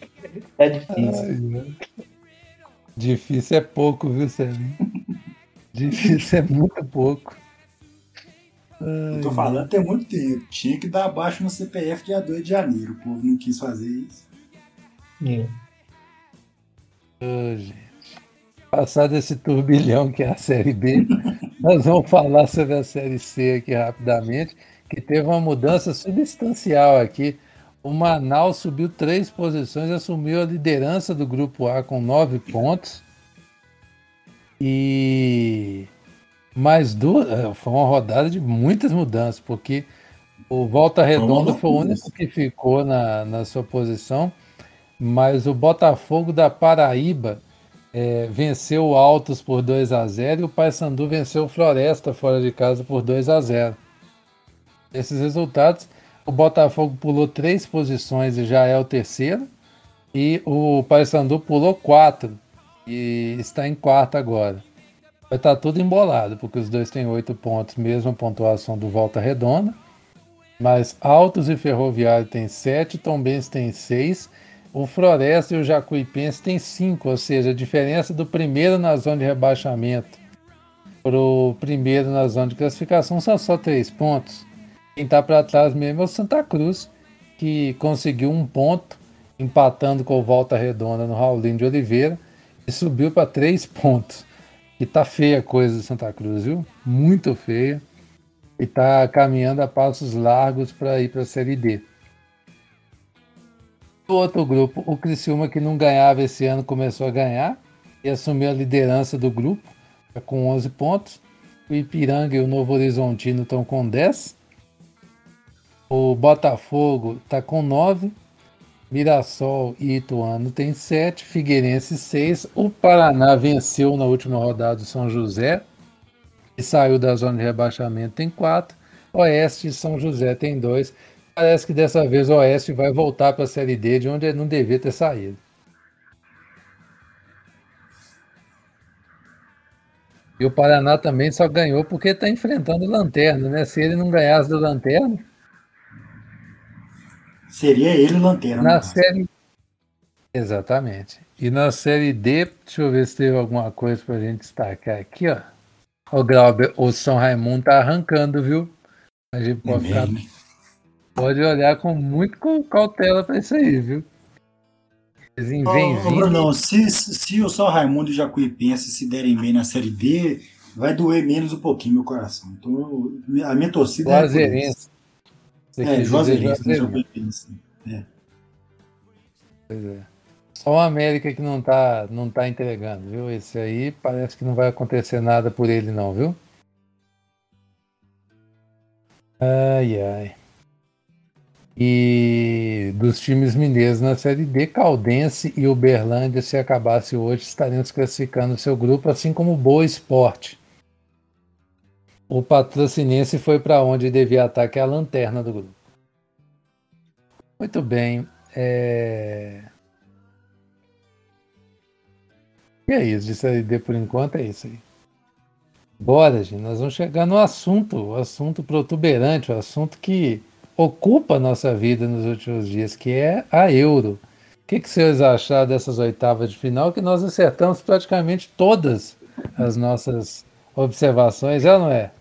que É difícil. Ai, ai. Difícil é pouco, viu, Celinho? Difícil [LAUGHS] é muito pouco. Eu tô falando tem muito tempo. Tinha que dar abaixo no CPF dia 2 de janeiro. O povo não quis fazer isso. É. Ô, gente. Passado esse turbilhão que é a Série B, [LAUGHS] nós vamos falar sobre a Série C aqui rapidamente, que teve uma mudança substancial aqui. O Manaus subiu três posições, assumiu a liderança do grupo A com nove pontos. E mais duas. Eh, foi uma rodada de muitas mudanças, porque o Volta Redonda foi o único que ficou na, na sua posição, mas o Botafogo da Paraíba é, venceu o Altos por 2 a 0 e o Paysandu venceu o Floresta fora de casa por 2 a 0 Esses resultados, o Botafogo pulou três posições e já é o terceiro, e o Paysandu pulou quatro e está em quarto agora. Vai estar tá tudo embolado, porque os dois têm oito pontos, mesma pontuação do Volta Redonda. Mas Altos e Ferroviário tem sete, Tombense tem seis, o Floresta e o Jacuipense tem cinco, ou seja, a diferença do primeiro na zona de rebaixamento para o primeiro na zona de classificação são só três pontos. Quem está para trás mesmo é o Santa Cruz, que conseguiu um ponto, empatando com o Volta Redonda no Raulinho de Oliveira, subiu para três pontos. E tá feia a coisa do Santa Cruz, viu? Muito feia. E tá caminhando a passos largos para ir para a Série D. O outro grupo, o Criciúma, que não ganhava esse ano, começou a ganhar e assumiu a liderança do grupo, tá com 11 pontos. O Ipiranga e o Novo Horizontino estão com 10. O Botafogo está com 9. Mirassol e Ituano tem 7, Figueirense 6. O Paraná venceu na última rodada o São José e saiu da zona de rebaixamento, tem 4. Oeste e São José tem 2. Parece que dessa vez o Oeste vai voltar para a Série D, de onde não devia ter saído. E o Paraná também só ganhou porque está enfrentando o Lanterna, né? Se ele não ganhasse do Lanterna, Seria ele o Lanterna. Na série. Exatamente. E na série D, deixa eu ver se teve alguma coisa pra gente destacar aqui, ó. O Glauber, o São Raimundo tá arrancando, viu? A gente pode, é ficar... Pode olhar com muito cautela pra isso aí, viu? Vem, vem, oh, Bruno, se, se o São Raimundo e o Jacuipense se derem bem na série D, vai doer menos um pouquinho meu coração. Então, a minha torcida é. É, Juazeirense, Juazeirense. É. Pois é. Só o América que não tá, não tá entregando, viu? Esse aí parece que não vai acontecer nada por ele, não, viu? Ai, ai. E dos times mineiros na Série D, Caldense e Uberlândia, se acabasse hoje, estariam se classificando seu grupo, assim como o Boa Esporte. O patrocinense foi para onde devia estar, que é a lanterna do grupo. Muito bem. É... E é isso, isso aí, por enquanto é isso aí. Bora, gente, nós vamos chegar no assunto, o assunto protuberante, o assunto que ocupa nossa vida nos últimos dias, que é a Euro. O que, que vocês acharam dessas oitavas de final? Que nós acertamos praticamente todas as nossas observações, é ou não é?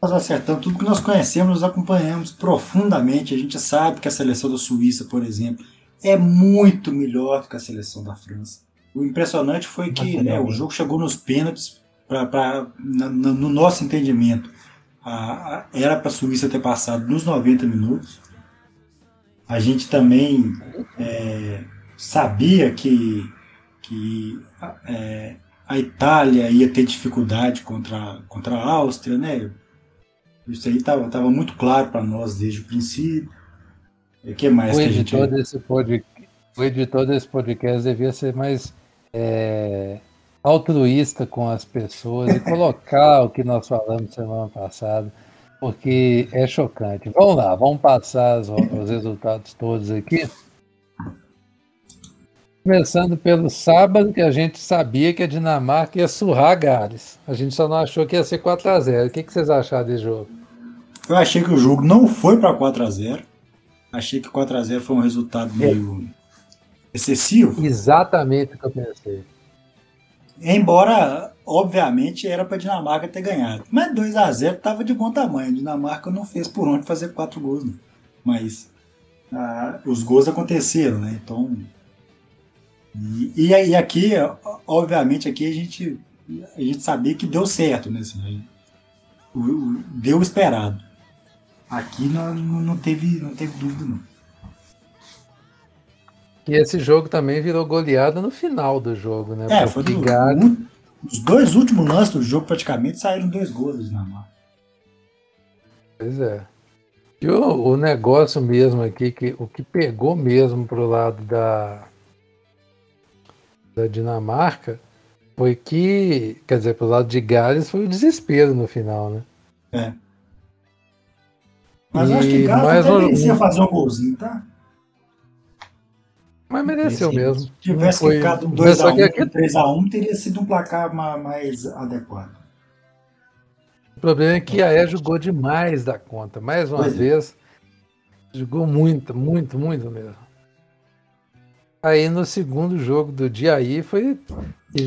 Nós acertamos tudo que nós conhecemos, nós acompanhamos profundamente. A gente sabe que a seleção da Suíça, por exemplo, é muito melhor do que a seleção da França. O impressionante foi que né, o jogo chegou nos pênaltis, pra, pra, na, no nosso entendimento. A, a, era para a Suíça ter passado nos 90 minutos. A gente também é, sabia que, que é, a Itália ia ter dificuldade contra, contra a Áustria, né? Isso aí estava tava muito claro para nós desde o princípio. O que mais o que a gente... Desse podcast, o editor desse podcast devia ser mais é, altruísta com as pessoas e [LAUGHS] colocar o que nós falamos semana passada, porque é chocante. Vamos lá, vamos passar os, os resultados todos aqui. Começando pelo sábado, que a gente sabia que a Dinamarca ia surrar Gales. A gente só não achou que ia ser 4x0. O que, que vocês acharam desse jogo? Eu achei que o jogo não foi para 4 a 0 Achei que 4 a 0 foi um resultado meio excessivo. Exatamente o que eu pensei. Embora, obviamente, era para a Dinamarca ter ganhado. Mas 2 a 0 estava de bom tamanho. A Dinamarca não fez por onde fazer quatro gols. Né? Mas ah, os gols aconteceram, né? Então. E, e, aqui, obviamente, aqui a gente, a gente sabia que deu certo, né? Assim, o, o, deu esperado. Aqui não, não, teve, não teve dúvida, não. E esse jogo também virou goleada no final do jogo, né? É, foi do, os dois últimos lances do jogo praticamente saíram dois gols na mão. Pois é. E o, o, negócio mesmo aqui, que, o que pegou mesmo pro lado da, da Dinamarca foi que, quer dizer, pro lado de Gales foi o desespero no final, né? É. Mas e acho que Gales até merecia um... fazer um golzinho, tá? Mas mereceu mesmo. Se tivesse foi... ficado 2x1, aqui... 3x1, teria sido um placar mais adequado. O problema é que a E jogou demais da conta. Mais uma pois é. vez, é. jogou muito, muito, muito mesmo. Aí no segundo jogo do dia aí foi.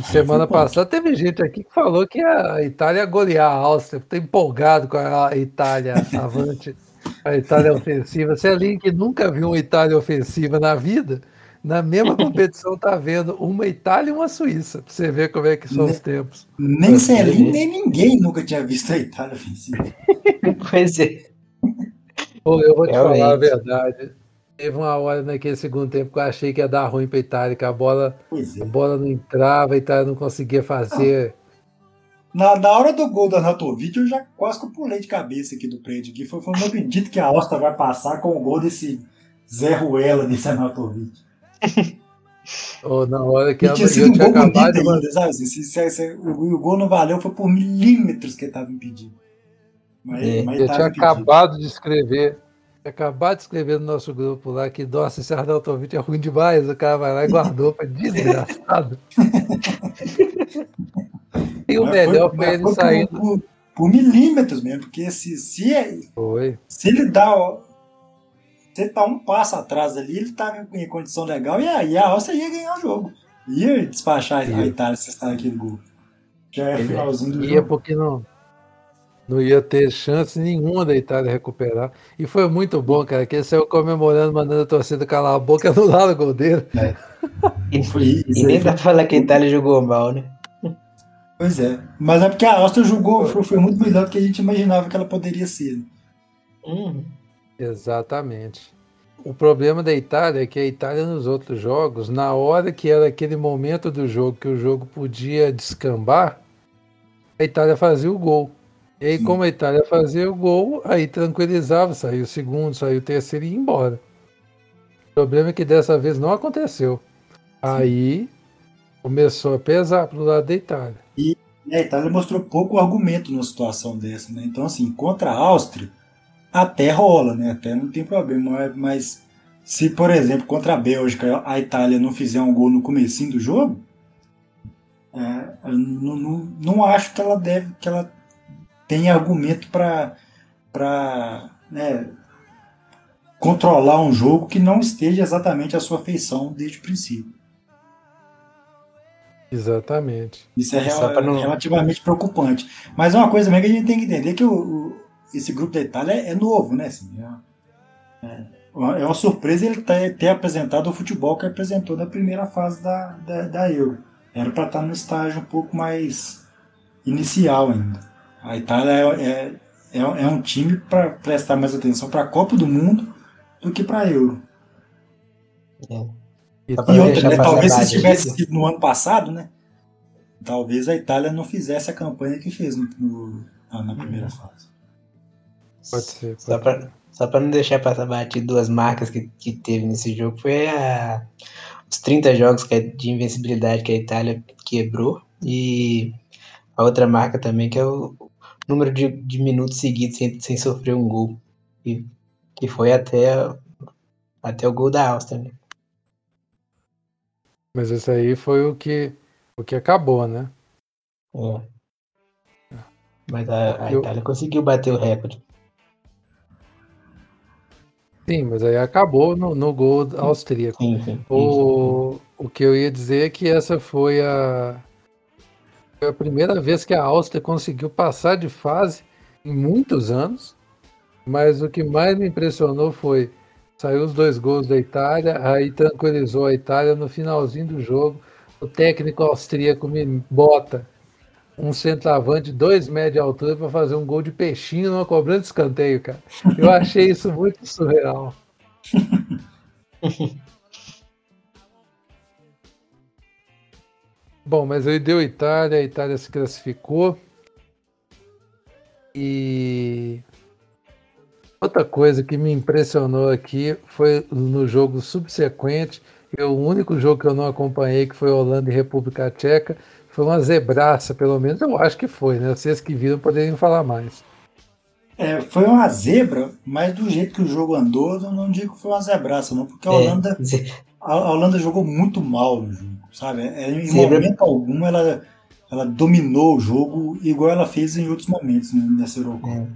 semana passada teve gente aqui que falou que a Itália ia golear a Áustria. Tô empolgado com a Itália [LAUGHS] avante, a Itália ofensiva. Você é ali que nunca viu uma Itália ofensiva na vida, na mesma competição tá vendo uma Itália e uma Suíça, pra você ver como é que são os tempos. Nem Celim, nem ninguém nunca tinha visto a Itália ofensiva. [LAUGHS] pois é. Pô, eu vou te Realmente. falar a verdade. Teve uma hora naquele segundo tempo que eu achei que ia dar ruim pra Itália, que a bola, é. a bola não entrava, a Itália não conseguia fazer. Na, na hora do gol da Natovic, eu já quase que eu pulei de cabeça aqui do prédio. Aqui. Foi, foi, não acredito que a Oscar vai passar com o gol desse Zé Ruela desse Anatovic. Ou [LAUGHS] na hora que ela tinha sido um tinha acabado de ainda, sabe? Se, se, se, se, o, o, gol não valeu, foi por milímetros que ele estava impedido. Mas, é, mas eu tinha impedido. acabado de escrever. Acabado de escrever no nosso grupo lá que, nossa, esse Arnautovic é ruim demais. O cara vai lá e guardou para [LAUGHS] desgraçado. [LAUGHS] e o mas melhor foi, foi ele sair. Por, por, por, milímetros mesmo, porque se, se, é, se ele dá você tá um passo atrás ali, ele tá em condição legal, e aí a Áustria ia ganhar o jogo. Ia despachar ia. a Itália se está naquele gol. Já é finalzinho do ia jogo. porque não, não ia ter chance nenhuma da Itália recuperar. E foi muito bom, cara, que ele saiu comemorando, mandando a torcida calar a boca no lado gol dele. É. [LAUGHS] E, e nem dá pra falar que a Itália jogou mal, né? Pois é. Mas é porque a Áustria jogou, foi, foi muito melhor do que a gente imaginava que ela poderia ser. Uhum. Exatamente. O problema da Itália é que a Itália nos outros jogos, na hora que era aquele momento do jogo que o jogo podia descambar, a Itália fazia o gol. E aí, como a Itália fazia o gol, aí tranquilizava, saiu o segundo, saiu o terceiro e ia embora. O problema é que dessa vez não aconteceu. Aí começou a pesar pro lado da Itália. E a Itália mostrou pouco argumento numa situação dessa, né? Então, assim, contra a Áustria, até rola, né? Até não tem problema. Mas se, por exemplo, contra a Bélgica a Itália não fizer um gol no comecinho do jogo, é, eu não, não, não acho que ela deve, que ela tem argumento para para né, controlar um jogo que não esteja exatamente à sua feição desde o princípio. Exatamente. Isso é real, não... relativamente preocupante. Mas uma coisa mesmo que a gente tem que entender que o, esse grupo da Itália é, é novo, né? Assim, é, é, é uma surpresa ele ter, ter, apresentado o futebol que apresentou na primeira fase da, da, da Euro. Era para estar no estágio um pouco mais inicial ainda. A Itália é, é, é, é um time para prestar mais atenção para a Copa do Mundo do que para a Euro. É. E, e outra, né, talvez se tivesse sido no ano passado, né? Talvez a Itália não fizesse a campanha que fez no, no na primeira uhum. fase. Pode ser. Pode só, para só pra não deixar passar batido duas marcas que, que teve nesse jogo, foi a, os 30 jogos que, é de invencibilidade que a Itália quebrou e a outra marca também, que é o número de, de minutos seguidos sem, sem sofrer um gol. E, que foi até, até o gol da Áustria, né? Mas isso aí foi o que, o que acabou, né? É. Mas a, a Itália conseguiu bater o recorde. Sim, mas aí acabou no, no gol austríaco. Sim, sim, o, o que eu ia dizer é que essa foi a, foi a primeira vez que a Áustria conseguiu passar de fase em muitos anos. Mas o que mais me impressionou foi Saiu os dois gols da Itália, aí tranquilizou a Itália no finalzinho do jogo. O técnico austríaco me bota um centroavante, dois média altura para fazer um gol de peixinho numa cobrança de escanteio, cara. Eu achei isso muito surreal. [LAUGHS] Bom, mas ele deu Itália, a Itália se classificou. E outra coisa que me impressionou aqui foi no jogo subsequente, e o único jogo que eu não acompanhei, que foi Holanda e República Tcheca, foi uma zebraça, pelo menos eu acho que foi, né? Vocês que viram poderiam falar mais. É, foi uma zebra, mas do jeito que o jogo andou, eu não digo que foi uma zebraça, não, porque a É, Holanda, ze- a Holanda jogou muito mal no jogo, sabe? É, Em Zebra- momento algum ela, ela dominou o jogo igual ela fez em outros momentos né, nessa Eurocopa.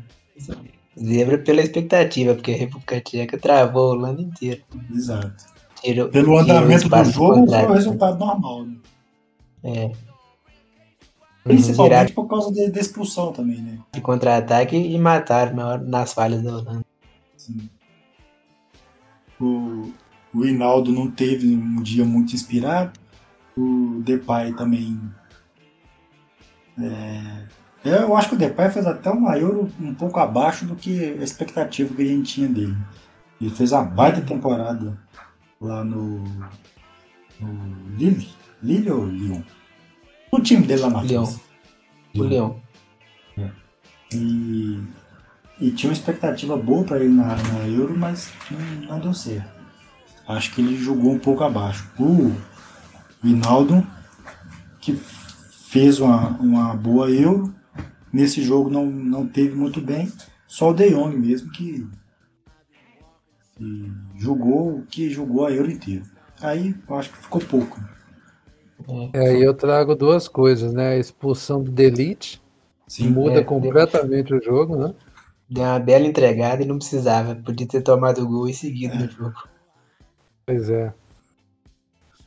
Zebra pela expectativa, porque a República Tcheca travou a Holanda inteira. Exato. Tirou, Pelo andamento do jogo, foi o contra-ataque. resultado normal. Né? É, Principalmente Viraram. por causa de- da expulsão também, né? de contra-ataque e mataram nas falhas da Holanda. Sim. O, o Hinaldo não teve um dia muito inspirado. O Depay também. é, eu acho que o Depay fez até o maior um pouco abaixo do que a expectativa que a gente tinha dele. Ele fez uma baita temporada lá no. no Lille. Lille ou Lyon? O time dele lá na Lyon. França. O Leão. E, e tinha uma expectativa boa para ele na, na Euro, mas não, não deu certo. Acho que ele jogou um pouco abaixo. O Rinaldo, que fez uma, uma boa Euro, nesse jogo não, não teve muito bem. Só o De Jong mesmo que, que jogou que jogou a Euro inteira. Aí eu acho que ficou pouco. É, e eu trago duas coisas, né? A expulsão do Delite, que Sim, muda é, completamente o jogo, né? Deu uma bela entregada e não precisava. Podia ter tomado o gol e seguido no jogo. Pois é.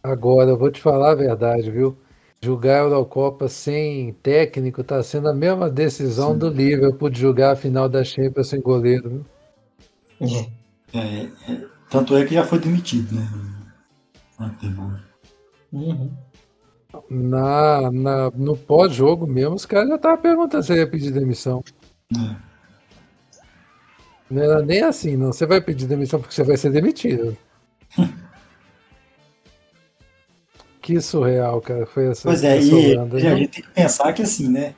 Agora, eu vou te falar a verdade, viu? Jogar a Eurocopa sem técnico tá sendo a mesma decisão Sim. do Liverpool de jogar a final da Champions sem goleiro, viu? É. é, é, tanto é que já foi demitido, né? Uhum. Na, na, no pós-jogo mesmo, os caras já estavam perguntando se ele ia pedir demissão. É. Não era nem assim, não. Você vai pedir demissão porque você vai ser demitido. [LAUGHS] que surreal, cara. Foi essa, Pois é, e, Holanda, e a né? gente tem que pensar que assim, né?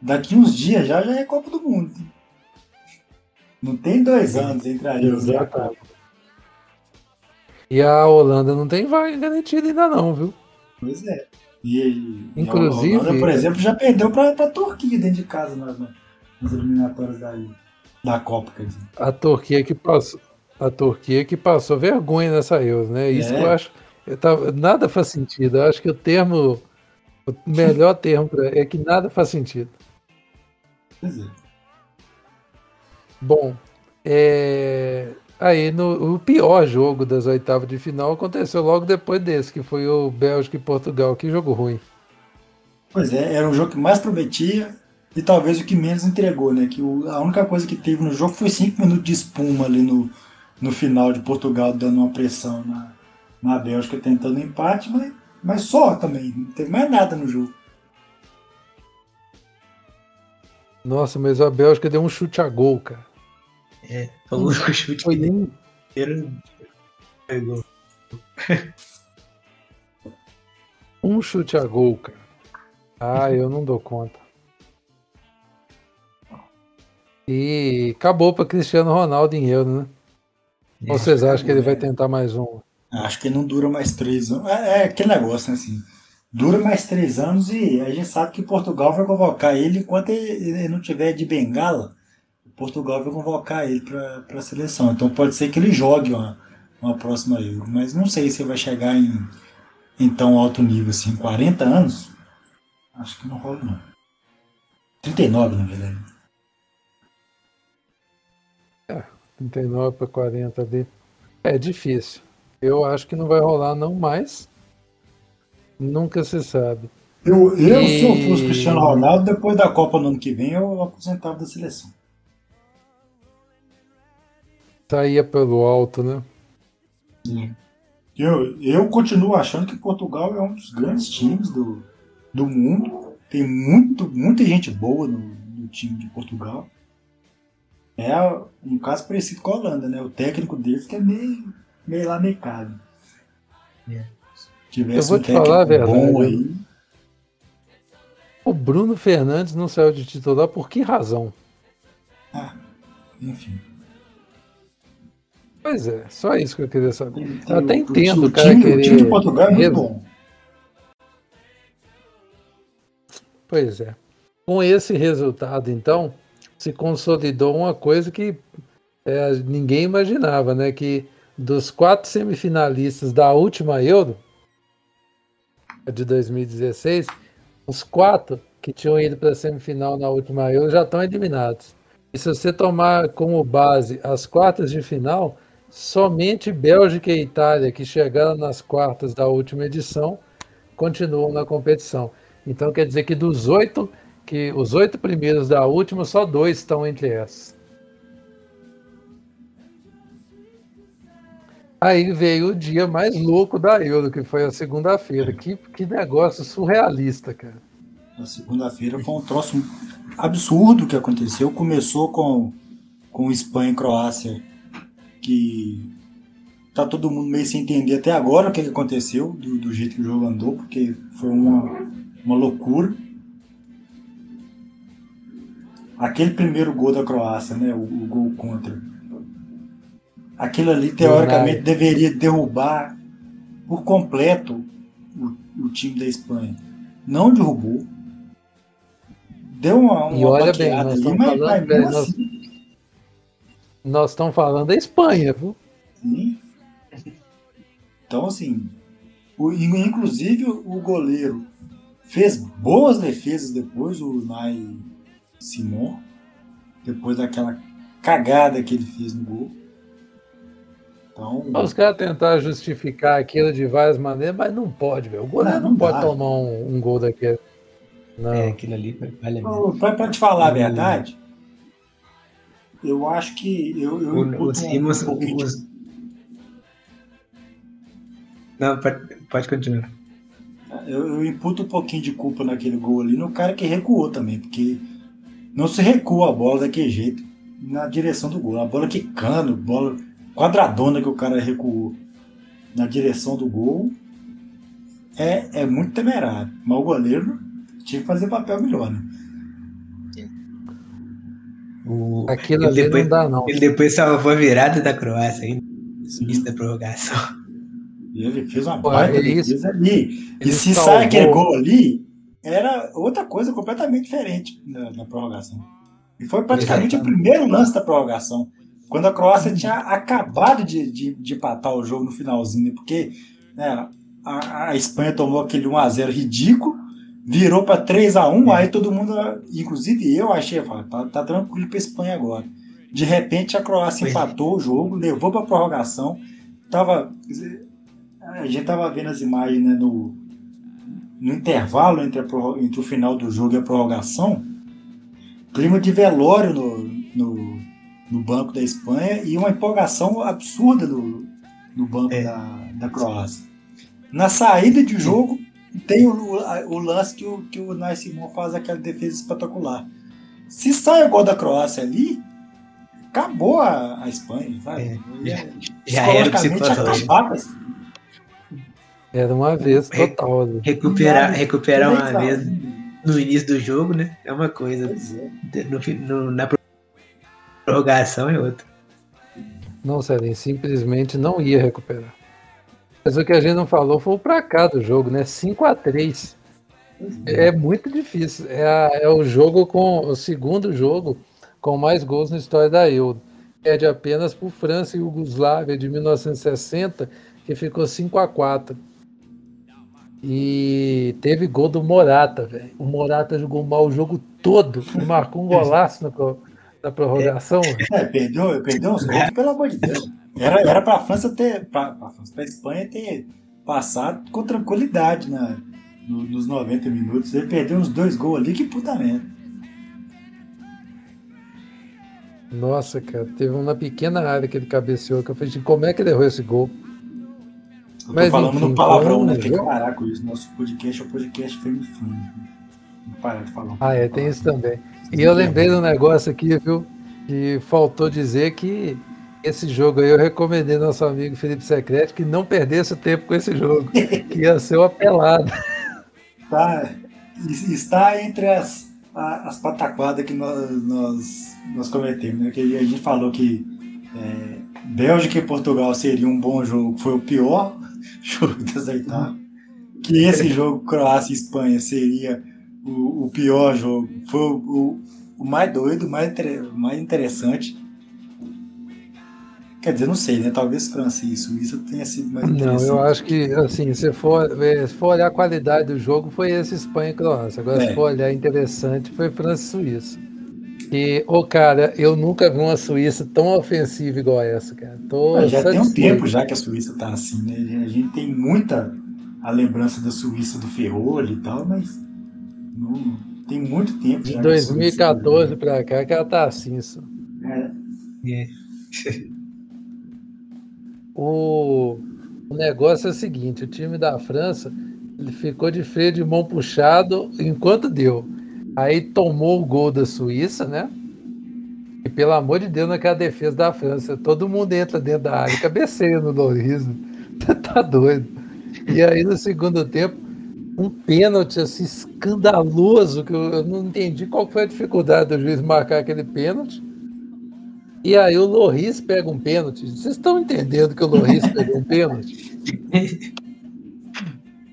Daqui uns dias já, já é Copa do Mundo. Não tem dois anos entre a Euro e a Copa. E a Holanda não tem vaga garantida ainda não, viu? Pois é. E, Inclusive- a Holanda, por exemplo, já perdeu para a Turquia dentro de casa nas, nas eliminatórias da, da Copa, quer dizer. A Turquia que passou, a Turquia que passou vergonha nessa Euro, né? Isso É. que eu acho, eu tava- nada faz sentido. Eu acho que o termo, o melhor termo pra- é que nada faz sentido. Pois é. Bom, é, aí no, o pior jogo das oitavas de final aconteceu logo depois desse, que foi o Bélgica e Portugal. Que jogo ruim. Pois é, era o jogo que mais prometia e talvez o que menos entregou, né? Que o- a única coisa que teve no jogo foi cinco minutos de espuma ali no, no final de Portugal, dando uma pressão na, na Bélgica, tentando empate, mas, mas só também. Não teve mais nada no jogo. Nossa, mas a Bélgica deu um chute a gol, cara. É. O único chute Foi que nem, pegou. [LAUGHS] Um chute a gol, cara. Ah, eu não dou conta. E acabou para Cristiano Ronaldo em euro, né? Ou vocês acham que ele vai tentar mais um? Acho que não dura mais três anos. É, é aquele negócio, né, assim. Dura mais três anos e a gente sabe que Portugal vai convocar ele enquanto ele, não tiver de bengala. Portugal vai convocar ele para a seleção. Então pode ser que ele jogue uma, uma próxima Euro. Mas não sei se vai chegar em, em tão alto nível assim. 40 anos? Acho que não rola, não. 39, na verdade. 39 para 40 ali. É difícil. Eu acho que não vai rolar não mais. Nunca se sabe. Eu, eu E- se eu fosse Cristiano Ronaldo, depois da Copa no ano que vem, eu aposentava da seleção. Saía pelo alto, né? Eu, eu continuo achando que Portugal é um dos grandes times do, do mundo. Tem muito, muita gente boa no, no time de Portugal. É um caso parecido com a Holanda, né? O técnico deles que é meio, meio lamecado. É. Se tivesse Eu vou um te falar a verdade, bom eu- aí. O Bruno Fernandes não saiu de titular por que razão? Ah, enfim. Pois é, só isso que eu queria saber. Tem- Eu até o- entendo o, o cara time, querer o time de Portugal é muito bom. Pois é. Com esse resultado, então, se consolidou uma coisa que é, ninguém imaginava, né? Que dos quatro semifinalistas da última Euro, de 2016, os quatro que tinham ido para a semifinal na última Euro já estão eliminados. E se você tomar como base as quartas de final, somente Bélgica e Itália, que chegaram nas quartas da última edição, continuam na competição. Então quer dizer que dos oito, que os oito primeiros da última, só dois estão entre essas. Aí veio o dia mais louco da Euro, que foi a segunda-feira. Que, que negócio surrealista, cara. Na segunda-feira foi um troço absurdo que aconteceu. Começou com, com Espanha e Croácia, que tá todo mundo meio sem entender até agora o que, que aconteceu, do, do jeito que o jogo andou, porque foi uma, uma loucura. Aquele primeiro gol da Croácia, né? O, o gol contra. Aquilo ali, teoricamente, deveria derrubar por completo o, o time da Espanha. Não derrubou. Deu uma, uma E olha bem, nós ali, mas, falando, mas nós- assim, Nós estamos falando da Espanha, viu? Sim. Então, assim, o, inclusive o goleiro fez boas defesas depois, o Nai Simon, depois daquela cagada que ele fez no gol. Então, Os caras tentaram justificar aquilo de várias maneiras, mas não pode, velho. O goleiro Não, não, não pode dá. tomar um, um gol daquele. Não. É, aquilo ali vale a pena. pra, te falar a verdade, eu acho que eu, eu O, um- um pouquinho de os- Não, pode, pode continuar. Eu, eu imputo um pouquinho de culpa naquele gol ali no cara que recuou também, porque não se recua a bola daquele jeito na direção do gol. A bola quicando, bola quadradona que o cara recuou na direção do gol é, é muito temerário. Mas o goleiro tinha que fazer papel melhor, né? O, Aquilo ele ali depois, não dá, não. Ele depois salvou a virada da Croácia ainda, início da prorrogação. E ele fez uma Pô, baita é defesa ali. E se salvou. sai aquele gol ali, era outra coisa completamente diferente na, na prorrogação. E foi praticamente o Exatamente. primeiro lance da prorrogação. Quando a Croácia tinha acabado de, de, de empatar o jogo no finalzinho, né? porque né, a, a Espanha tomou aquele 1x0 ridículo, virou para 3x1, aí todo mundo, inclusive eu achei, falei, tá, tá tranquilo para Espanha agora. De repente a Croácia empatou o jogo, levou para prorrogação, tava a gente tava vendo as imagens né, no, no intervalo entre, a entre o final do jogo e a prorrogação, clima de velório no, no, no banco da Espanha e uma empolgação absurda no, no banco É. da, da Croácia. Na saída de jogo, tem o, o, o lance que o, que o Nai Simon faz aquela defesa espetacular. Se sai o gol da Croácia ali, acabou a, a Espanha, sabe? É, Ia Já era o acabar com a Espanha. Era uma vez Re- total. Recuperar, recuperar Também uma vez no início do jogo, né? É uma coisa. É. No, no- na prorrogação é outra. Não, Sérgio, simplesmente não ia recuperar. Mas o que a gente não falou foi o pra cá do jogo, né? 5 a 3 É muito difícil. É, a- é o jogo com o segundo jogo com mais gols na história da Euro. Perde apenas por França e Yugoslávia de 1960, que ficou 5 a 4 E teve gol do Morata, velho. O Morata jogou mal o jogo todo e marcou um golaço na, na prorrogação. É, perdeu, perdeu uns gols, pelo amor de Deus. Era, era pra França ter. França, pra Espanha ter passado com tranquilidade na, no- nos 90 minutos. Ele perdeu uns dois gols ali, que puta merda. Nossa, cara, teve um na pequena área que ele cabeceou, que eu falei, assim, como é que ele errou esse gol? Eu tô Mas, falando enfim, no palavrão, né? Tem que parar com isso. Nosso podcast é o podcast feminino. Tem que parar de falar. Ah, é, tem isso também. E eu lembrei do negócio aqui, viu? Que faltou dizer que esse jogo aí eu recomendei ao nosso amigo Felipe Secreto que não perdesse o tempo com esse jogo, [LAUGHS] que ia ser uma pelada. Tá. está entre as, as pataquadas que nós, nós, nós cometemos. Né? Que a gente falou que é, Bélgica e Portugal seria um bom jogo, foi o pior [LAUGHS] jogo das oitavas. Que esse [LAUGHS] jogo, Croácia e Espanha, seria o, o pior jogo. Foi o, o, mais doido, o mais, mais interessante. Quer dizer, não sei, né? Talvez França e Suíça tenha sido mais interessante. Não, eu acho que, assim, se for, é, se for olhar a qualidade do jogo, foi esse Espanha e Croácia. Agora, é. se for olhar interessante, foi França e Suíça. E, ô, oh, cara, eu nunca vi uma Suíça tão ofensiva igual essa, cara. Tô ah, já tem um tempo já que a Suíça tá assim, né? A gente tem muita a lembrança da Suíça do Ferrolho e tal, mas não, tem muito tempo já. De 2014 para cá que ela tá assim, só. É. é. [LAUGHS] o, o negócio é o seguinte: o time da França ele ficou de freio de mão puxado enquanto deu. Aí tomou o gol da Suíça, né? E pelo amor de Deus, naquela defesa da França, todo mundo entra dentro da área, cabeceia no Loris. Você [LAUGHS] tá doido. E aí no segundo tempo, um pênalti assim escandaloso, que eu, eu não entendi qual foi a dificuldade do juiz marcar aquele pênalti. E aí o Loris pega um pênalti. Vocês estão entendendo que o Loris pegou um pênalti? [LAUGHS]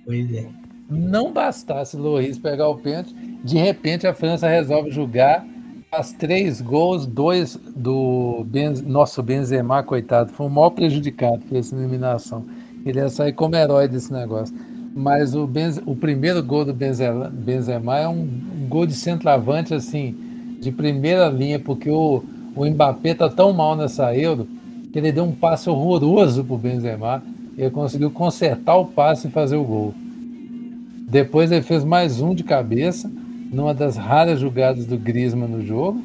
Pois é. Não bastasse o Loris pegar o pênalti, de repente a França resolve julgar as três gols, dois do Benz, nosso Benzema, coitado, foi o maior prejudicado por essa eliminação. Ele ia sair como herói desse negócio. Mas o, Benz, o primeiro gol do Benzema, é um, gol de centroavante assim, de primeira linha, porque o, o Mbappé tá tão mal nessa Euro que ele deu um passe horroroso pro Benzema. E ele conseguiu consertar o passe e fazer o gol. Depois ele fez mais um de cabeça, numa das raras jogadas do Griezmann no jogo.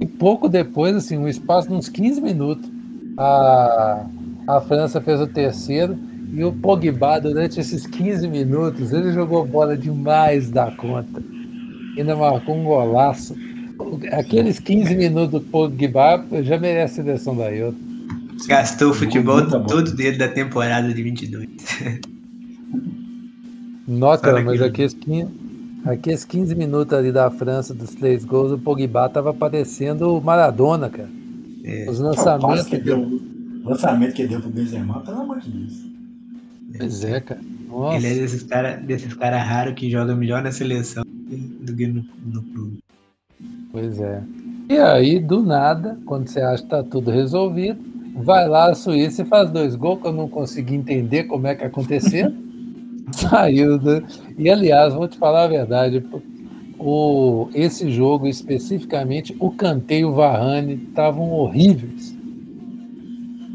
E pouco depois, assim, um espaço de uns 15 minutos, a, a França fez o terceiro. E o Pogba, durante esses 15 minutos, ele jogou bola demais da conta. Ainda marcou um golaço aqueles 15 minutos do Pogba já merece a seleção da Euro. Gastou o futebol todo dele da temporada de 22. [LAUGHS] Nossa, mas aqueles 15, aqueles 15 minutos ali da França, dos três gols, o Pogba tava parecendo o Maradona, cara. É. Os lançamentos. que deu, o lançamento que deu pro Benzema, pelo amor de Deus. Pois é, cara. Nossa. Ele é desses caras desses cara raros que joga melhor na seleção do que no, no clube. Pois é. E aí, do nada, quando você acha que tá tudo resolvido, vai lá a Suíça e faz dois gols que eu não consegui entender como é que aconteceu. [LAUGHS] Saiu. Do... E aliás, vou te falar a verdade. O, esse jogo especificamente, o Kanté e o Varane estavam horríveis.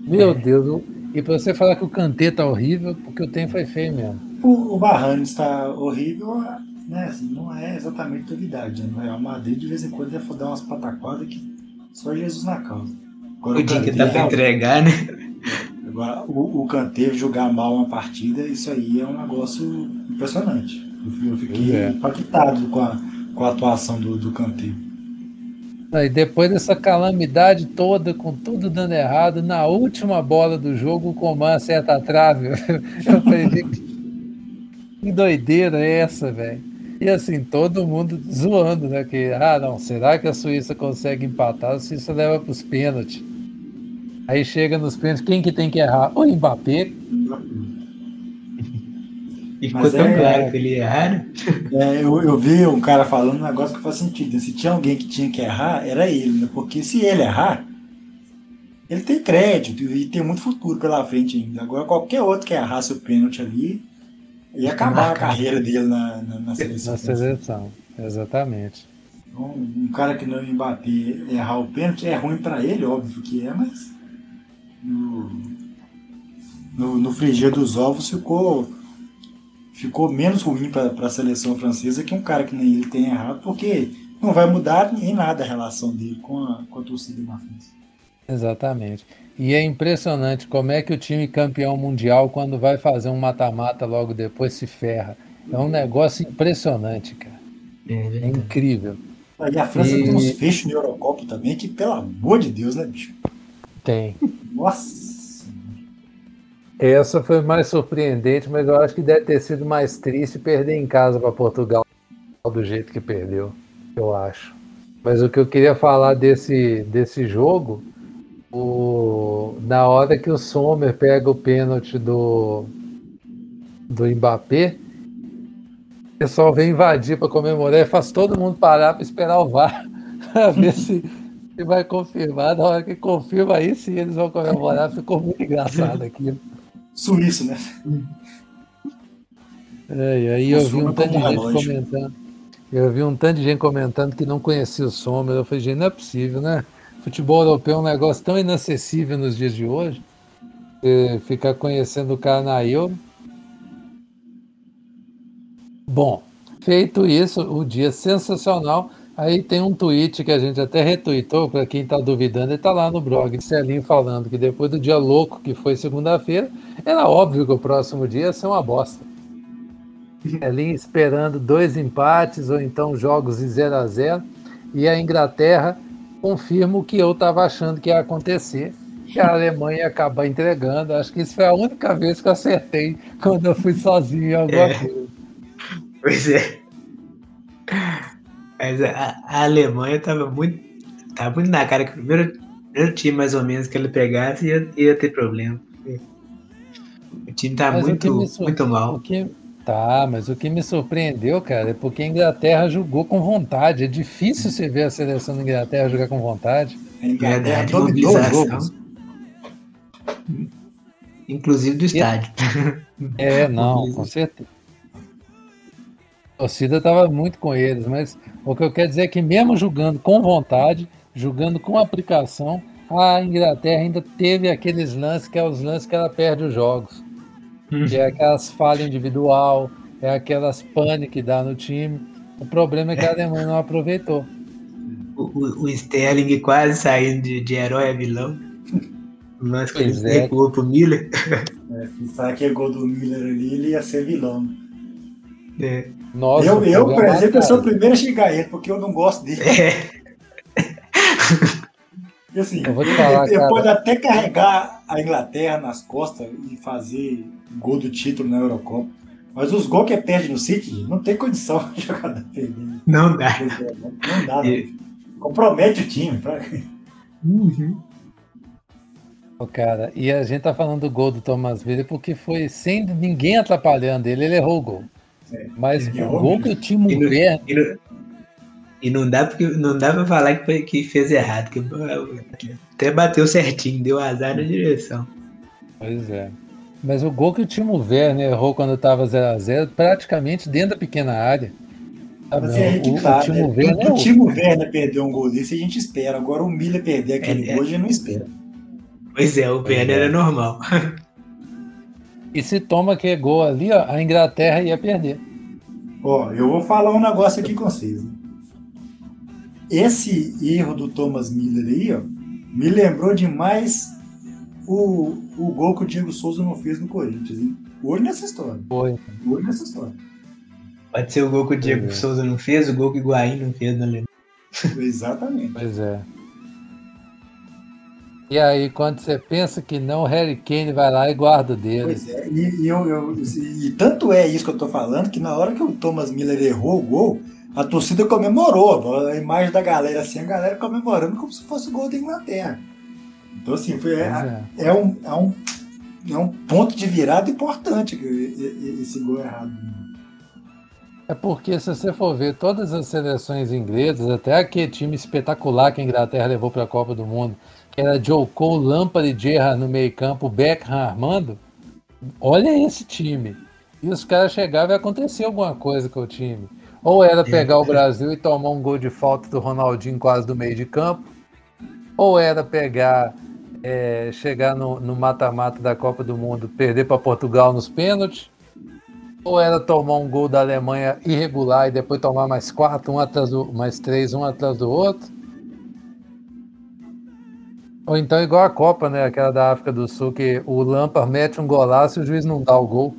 Meu é. Deus, e para você falar que o Kanté tá horrível, porque o tempo foi feio mesmo. O, o está horrível, né, assim, não é exatamente novidade. Né? No Real Madrid, de vez em quando, deve dar umas pataquadas que só Jesus na causa. Agora, o, dia que dá pra entregar, né? Agora, o, o Kanté jogar mal uma partida, isso aí é um negócio impressionante. Eu, fiquei é. impactado com a, com a atuação do, do Kanté. E depois dessa calamidade toda, com tudo dando errado, na última bola do jogo, o Coman acerta a trave. [LAUGHS] Eu falei, que doideira é essa, velho? E assim, todo mundo zoando, né? Que, ah, não, será que a Suíça consegue empatar? A Suíça leva para os pênaltis. Aí chega nos pênaltis, quem que tem que errar? O Mbappé. E ficou Mas tão é, claro que ele errar. É, eu, eu vi um cara falando um negócio que faz sentido. Se tinha alguém que tinha que errar, era ele, né? Porque se ele errar, ele tem crédito e tem muito futuro pela frente ainda. Agora, qualquer outro que errasse o pênalti ali, Ia acabar a carreira dele na, na, na seleção. Na seleção, exatamente. Então, um cara que não embater, errar o pênalti, é ruim para ele, óbvio que é, mas no, no, no frigir dos ovos ficou, ficou menos ruim para a seleção francesa que um cara que nem ele tem errado, porque não vai mudar em nada a relação dele com a, com a torcida da França. Exatamente. E é impressionante como é que o time campeão mundial, quando vai fazer um mata-mata logo depois, se ferra. É um negócio impressionante, cara. É, é incrível. E a França e... tem uns fechos no Eurocopa também, que pelo amor de Deus, né, bicho? Tem. Nossa. Essa foi mais surpreendente, mas eu acho que deve ter sido mais triste perder em casa para Portugal. do jeito que perdeu, eu acho. Mas o que eu queria falar desse, desse jogo, o, na hora que o Sommer pega o pênalti do, do Mbappé, o pessoal vem invadir para comemorar e faz todo mundo parar para esperar o VAR [LAUGHS] para ver se, se vai confirmar. Na hora que confirma, aí sim eles vão comemorar. Ficou muito engraçado [LAUGHS] aquilo. Suíço, né? É, aí eu vi um tanto de gente comentando. Eu vi um tanto de gente comentando que não conhecia o Sommer. Eu falei, gente, não é possível, né? Futebol europeu é um negócio tão inacessível nos dias de hoje. ficar conhecendo o cara na Euro. Bom, feito isso, o dia sensacional. Aí tem um tweet que a gente até retweetou, para quem está duvidando, ele está lá no blog Celinho falando que depois do dia louco que foi segunda-feira, era óbvio que o próximo dia ia ser uma bosta. Celinho esperando dois empates ou então jogos de 0 a 0 e a Inglaterra confirma o que eu estava achando que ia acontecer, que a Alemanha ia acabar entregando. Acho que isso foi a única vez que eu acertei quando eu fui sozinho em alguma é. coisa. Pois é. Mas a, a Alemanha estava muito, tava muito na cara que o primeiro, primeiro time, mais ou menos, que ele pegasse ia, ia ter problema. O time tá muito, muito mal. O que, tá, mas o que me surpreendeu, cara, é porque a Inglaterra jogou com vontade. É difícil você ver a seleção da Inglaterra jogar com vontade. A Inglaterra é, mobilização. Inclusive do estádio. É, não, com certeza torcida estava muito com eles, mas o que eu quero dizer é que mesmo jogando com vontade, jogando com aplicação, a Inglaterra ainda teve aqueles lances que é os lances que ela perde os jogos. Que é aquelas falhas individual, é aquelas pane que dá no time. O problema é que a Alemanha não aproveitou. O, o, o Sterling quase saindo de, de herói a vilão. O lance que ele é. recuou pro Miller. É, sabe que é gol do Miller ali, ele ia ser vilão. É. Nossa, eu, eu por exemplo, eu sou o primeiro a xingar ele, porque eu não gosto dele. É. E assim, eu vou te falar, ele, pode até carregar a Inglaterra nas costas e fazer gol do título na Eurocopa. Mas os gols que perde no City, não tem condição de [LAUGHS] jogar da Não dá. Não dá. E... Compromete o time. Pra... [LAUGHS] Uhum. Oh, cara, e a gente tá falando do gol do Thomas Villa porque foi sem ninguém atrapalhando ele, ele errou o gol. Mas é o gol que o Timo Werner. E, não, e não dá, porque, não dá pra falar que, foi, que fez errado, que até bateu certinho, deu azar na direção. Pois é. Mas o gol que o Timo Werner errou quando estava 0x0, praticamente dentro da pequena área. Tá Mas é que tá, o, Timo né? Werner, o Timo Werner perdeu um gol desse, a gente espera. Agora o Miller perder aquele é, gol, a gente não espera. Pois é, o Werner é. é normal. [LAUGHS] E se toma que gol ali, ó, a Inglaterra ia perder. Ó, eu vou falar um negócio aqui com vocês. Esse erro do Thomas Miller aí, ó, me lembrou demais o, o gol que o Diego Souza não fez no Corinthians, hein? Olho nessa história. Foi. Olho nessa história. Pode ser o gol que o Diego é. Souza não fez, o gol que o Higuaín não fez, não lembro. Exatamente. Pois é. E aí, quando você pensa que não, o Harry Kane vai lá e guarda dele. Pois é, e, e, eu, eu, e tanto é isso que eu tô falando, que na hora que o Thomas Miller errou o gol, a torcida comemorou. A imagem da galera assim, a galera comemorando como se fosse o gol da Inglaterra. Então, assim, foi, é, é. é, um, é, um, é um ponto de virada importante esse gol errado. É porque, se você for ver todas as seleções inglesas, até aquele time espetacular que a Inglaterra levou para a Copa do Mundo, era Joe Cole, Lampard e Gerrard no meio campo, Beckham armando, olha esse time. E os caras chegavam e acontecia alguma coisa com o time. Ou era pegar o Brasil e tomar um gol de falta do Ronaldinho quase do meio de campo, ou era pegar, é, chegar no mata-mata da Copa do Mundo, perder para Portugal nos pênaltis, ou era tomar um gol da Alemanha irregular e depois tomar mais quatro, um atrás do, mais três, um atrás do outro. Ou então igual a Copa, né? Aquela da África do Sul, que o Lampard mete um golaço e o juiz não dá o gol.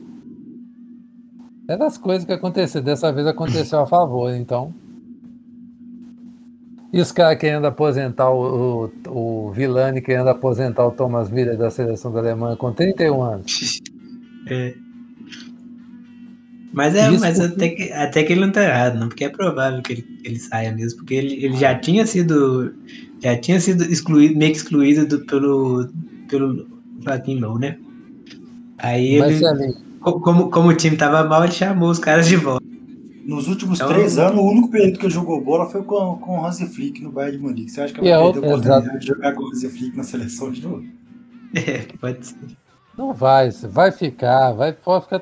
É das coisas que aconteceram. Dessa vez aconteceu a favor, então. E os caras querendo aposentar o, o, o Vilani, querendo aposentar o Thomas Miller da seleção da Alemanha com 31 anos. É. Mas, é, mas até, que, até que ele não tá errado, não, porque é provável que ele, ele saia mesmo, porque ele, ele já tinha sido. Já tinha sido excluído, meio que excluído do, pelo, pelo Joaquim Low, né? Aí Mas, ele. Como, como o time tava mal, ele chamou os caras de volta. Nos últimos Então- três anos, o único período que ele jogou bola foi com, com o Hansi Flick no Bayern de Munique. Você acha que E é vai outro- perder a oportunidade exato. de jogar com o Hansi Flick na seleção de novo? [LAUGHS] É, pode ser. não vai, vai ficar, vai, pode ficar.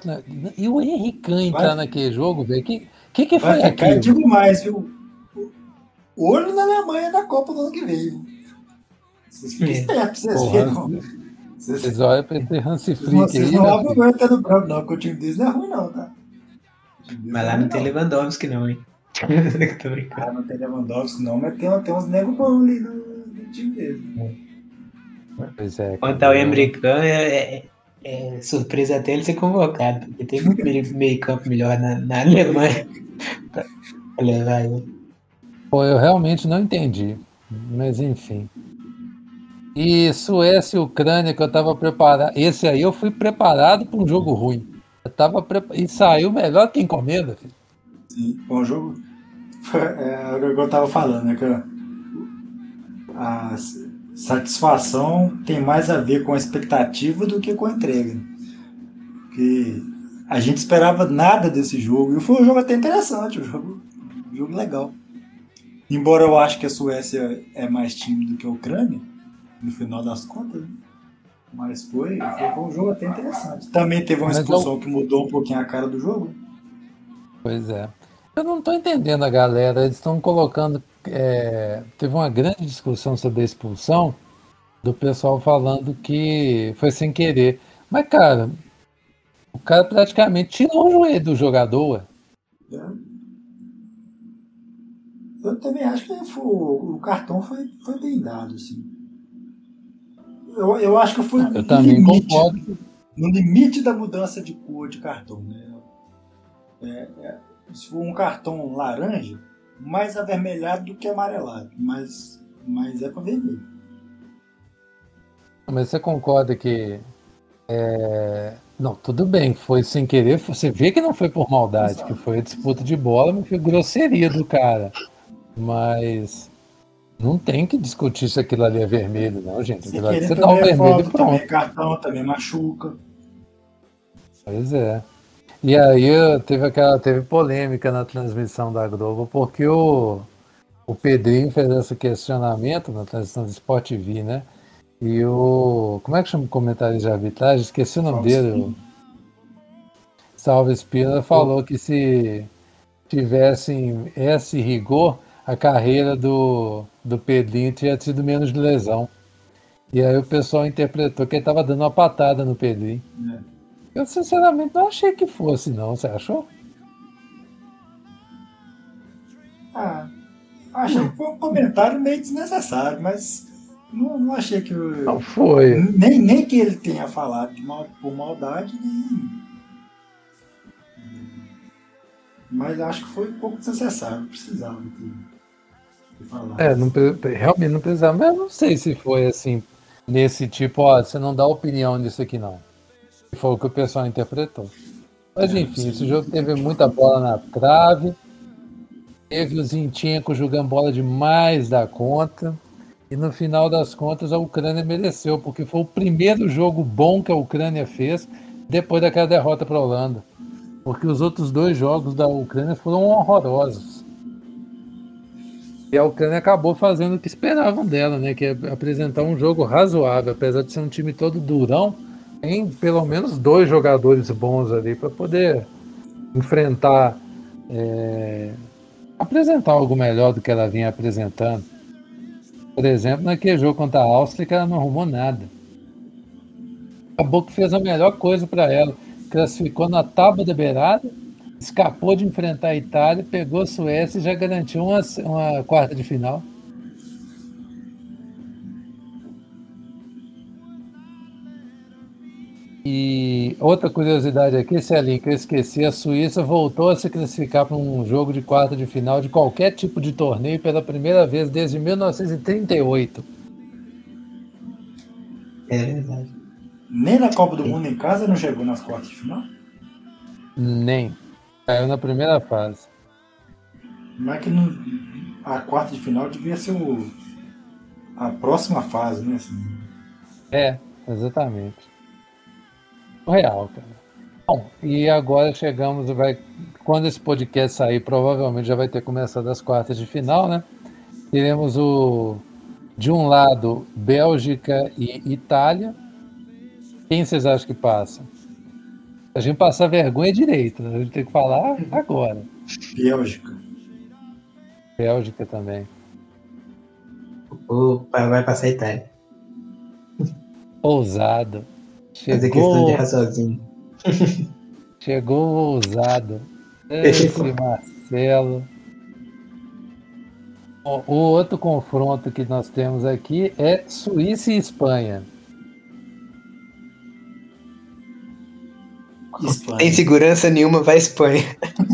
E o Henrique entrar Vai. naquele jogo, velho, que, que que foi Vai ficar, eu aquilo? digo mais, viu? Olho na Alemanha na Copa do ano que vem. Vocês fiquem É. espertos vocês não. Vocês, Vocês olham pra esse Hansi vocês, Flick vocês aí, não né, abrem o olho até no branco, não, porque o time deles não é ruim, não, tá? O deles Mas lá ruim, não tem Lewandowski, não, hein? [LAUGHS] Tô brincando. Ah, não tem Lewandowski, não, mas tem, tem uns negros bons ali no, no time dele. Pois é. Quanto ao Emricão, é, é, é surpresa até ele ser convocado, porque tem muito [LAUGHS] meio, meio campo melhor na, na Alemanha pra levar ele. Pô, eu realmente não entendi. Mas enfim. E Suécia e Ucrânia, que eu tava preparado. Esse aí eu fui preparado para um jogo ruim. Eu tava prepa- E saiu melhor que encomenda, filho. Sim, bom jogo. [LAUGHS] É o que eu tava falando, né? Que a satisfação tem mais a ver com a expectativa do que com a entrega. Porque a gente esperava nada desse jogo. E foi um jogo até interessante, um jogo, um jogo legal. Embora eu acho que a Suécia é mais time do que a Ucrânia, no final das contas, né? mas foi, foi, um jogo até interessante. Também teve uma Mas eu- expulsão que mudou um pouquinho a cara do jogo. Pois é. Eu não tô entendendo a galera. Eles estão colocando. é, Teve uma grande discussão sobre a expulsão do pessoal falando que foi sem querer. Mas, cara, o cara praticamente tirou o joelho do jogador. ué. Eu também acho que foi- o cartão foi, foi bem dado, assim. Eu, eu acho que foi Eu no também limite, concordo. no limite da mudança de cor de cartão, né? É, é, se for um cartão laranja, mais avermelhado do que amarelado, mas, mas é para vermelho. Mas você concorda que. é, Não, tudo bem, foi sem querer. Você vê que não foi por maldade, Exato. que foi a disputa de bola, mas foi grosseria do cara. Mas não tem que discutir se aquilo ali é vermelho, não, gente. Aquilo ali você dá o vermelho e pronto. também cartão, também machuca. Pois é. E aí teve aquela teve polêmica na transmissão da Globo, porque o, o Pedrinho fez esse questionamento na transmissão do Sport TV, né? E o. Como é que chama o comentário de arbitragem? Esqueci o nome Salve dele. Salve Espina falou que se tivessem esse rigor, a carreira do, do Pedrinho tinha tido menos de lesão. E aí o pessoal interpretou que ele estava dando uma patada no Pedrinho. né? Eu sinceramente não achei que fosse, não. Você achou? Ah, achei que foi um comentário meio desnecessário, mas não, não achei que. o- Não foi. Nem, nem que ele tenha falado de mal, por maldade, nem. Mas acho que foi um pouco desnecessário, precisava de, falar. É, não, realmente não precisava. Mas eu não sei se foi assim, nesse tipo, ó, você não dá opinião nisso aqui, não. Foi o que o pessoal interpretou. Mas É, enfim, sim. esse jogo teve muita bola na trave. Teve o Zinchenko jogando bola demais da conta. E no final das contas a Ucrânia mereceu, porque foi o primeiro jogo bom que a Ucrânia fez depois daquela derrota para a Holanda. Porque os outros dois jogos da Ucrânia foram horrorosos. E a Ucrânia acabou fazendo o que esperavam dela, né? Que é apresentar um jogo razoável, apesar de ser um time todo durão, tem pelo menos dois jogadores bons ali para poder enfrentar, é, apresentar algo melhor do que ela vinha apresentando. Por exemplo, naquele jogo contra a Áustria, que ela não arrumou nada. Acabou que fez a melhor coisa para ela. Classificou na tábua da beirada, escapou de enfrentar a Itália, pegou a Suécia e já garantiu uma, uma quarta de final. E outra curiosidade aqui, Celinho, que eu esqueci, a Suíça voltou a se classificar para um jogo de quarta de final de qualquer tipo de torneio pela primeira vez desde 1938. É verdade. Nem na Copa do Mundo em casa não chegou nas quartas de final. Nem. Caiu na primeira fase. Mas que não, a quarta de final devia ser o, a próxima fase, né? Assim. É, exatamente. O real, cara. Bom, e agora chegamos, vai, quando esse podcast sair, provavelmente já vai ter começado as quartas de final, né? Teremos o, de um lado, Bélgica e Itália. Quem vocês acham que passa? A gente passar vergonha direito, né? a gente tem que falar agora. Bélgica. Bélgica também. Opa, vai passar a Itália. Ousado. Fazer questão de errar sozinho. Chegou ousado. [LAUGHS] Esse Marcelo. O outro confronto que nós temos aqui é Suíça e Espanha. Espanha. Sem segurança nenhuma, vai Espanha.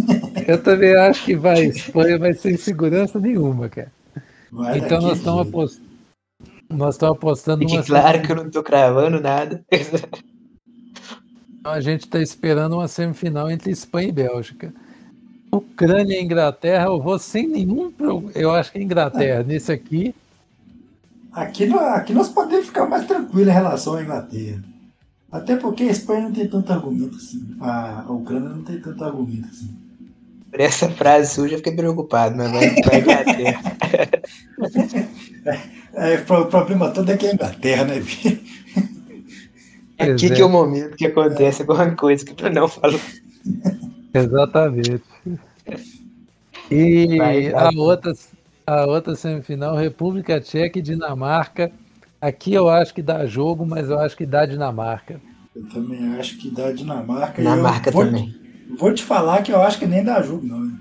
[LAUGHS] Eu também acho que vai Espanha, mas sem segurança nenhuma, cara. Vai Então nós estamos apostando. Nós estamos apostando Fique claro que eu não tô cravando nada. A gente está esperando uma semifinal entre Espanha e Bélgica. Ucrânia e Inglaterra, eu vou sem nenhum. pro- Eu acho que é Inglaterra. Nesse aqui, Aqui, aqui nós podemos ficar mais tranquilos em relação à Inglaterra. Até porque a Espanha não tem tanto argumento assim. A, a Ucrânia não tem tanto argumento assim. Por essa frase suja eu fiquei preocupado, mas vai, vai Inglaterra. [LAUGHS] É, o pro- problema todo é que é a Inglaterra, né, bicho? Pois Aqui é. que é o momento que acontece alguma coisa que tu não falou. exatamente. E Vai, a vai. outra, a outra semifinal, República Tcheca e Dinamarca. Aqui eu acho que dá jogo, mas eu acho que dá Dinamarca. Eu também acho que dá Dinamarca. Dinamarca eu vou, também. Vou te falar que eu acho que nem dá jogo, não.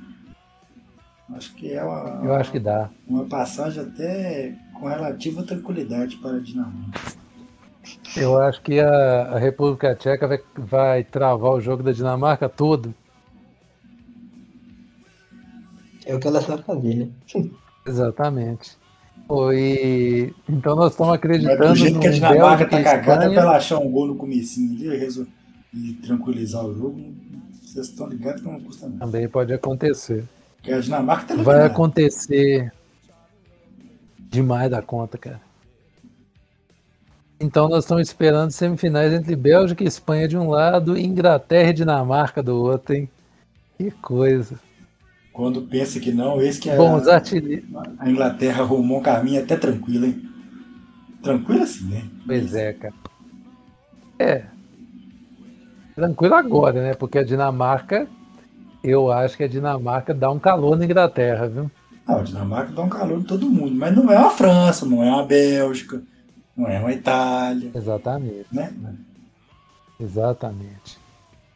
Acho que é uma, Eu acho que dá. uma passagem até com relativa tranquilidade para a Dinamarca. Eu acho que a, a República Tcheca vai, vai travar o jogo da Dinamarca todo. É o que ela sabe fazer, né? Exatamente. Foi. Então nós estamos Mas acreditando do jeito que a no Dinamarca Bélgica tá cagada Espanha. pra achar um gol no comecinho ali e resol- e tranquilizar o jogo, vocês estão ligados que não custa nada. Também pode acontecer. Porque a Dinamarca tá Vai acontecer demais da conta, cara. Então nós estamos esperando semifinais entre Bélgica e Espanha de um lado e Inglaterra e Dinamarca do outro, hein? Que coisa. Quando pensa que não, esse que é artilheiros. a Inglaterra arrumou um caminho até tranquilo, hein? Tranquilo assim, né? Pois é, cara. É. Tranquilo agora, né? Porque a Dinamarca, eu acho que a Dinamarca dá um calor na Inglaterra, viu? Não, a Dinamarca dá um calor em todo mundo, mas não é uma França, não é uma Bélgica, não é uma Itália, Exatamente. né? Exatamente.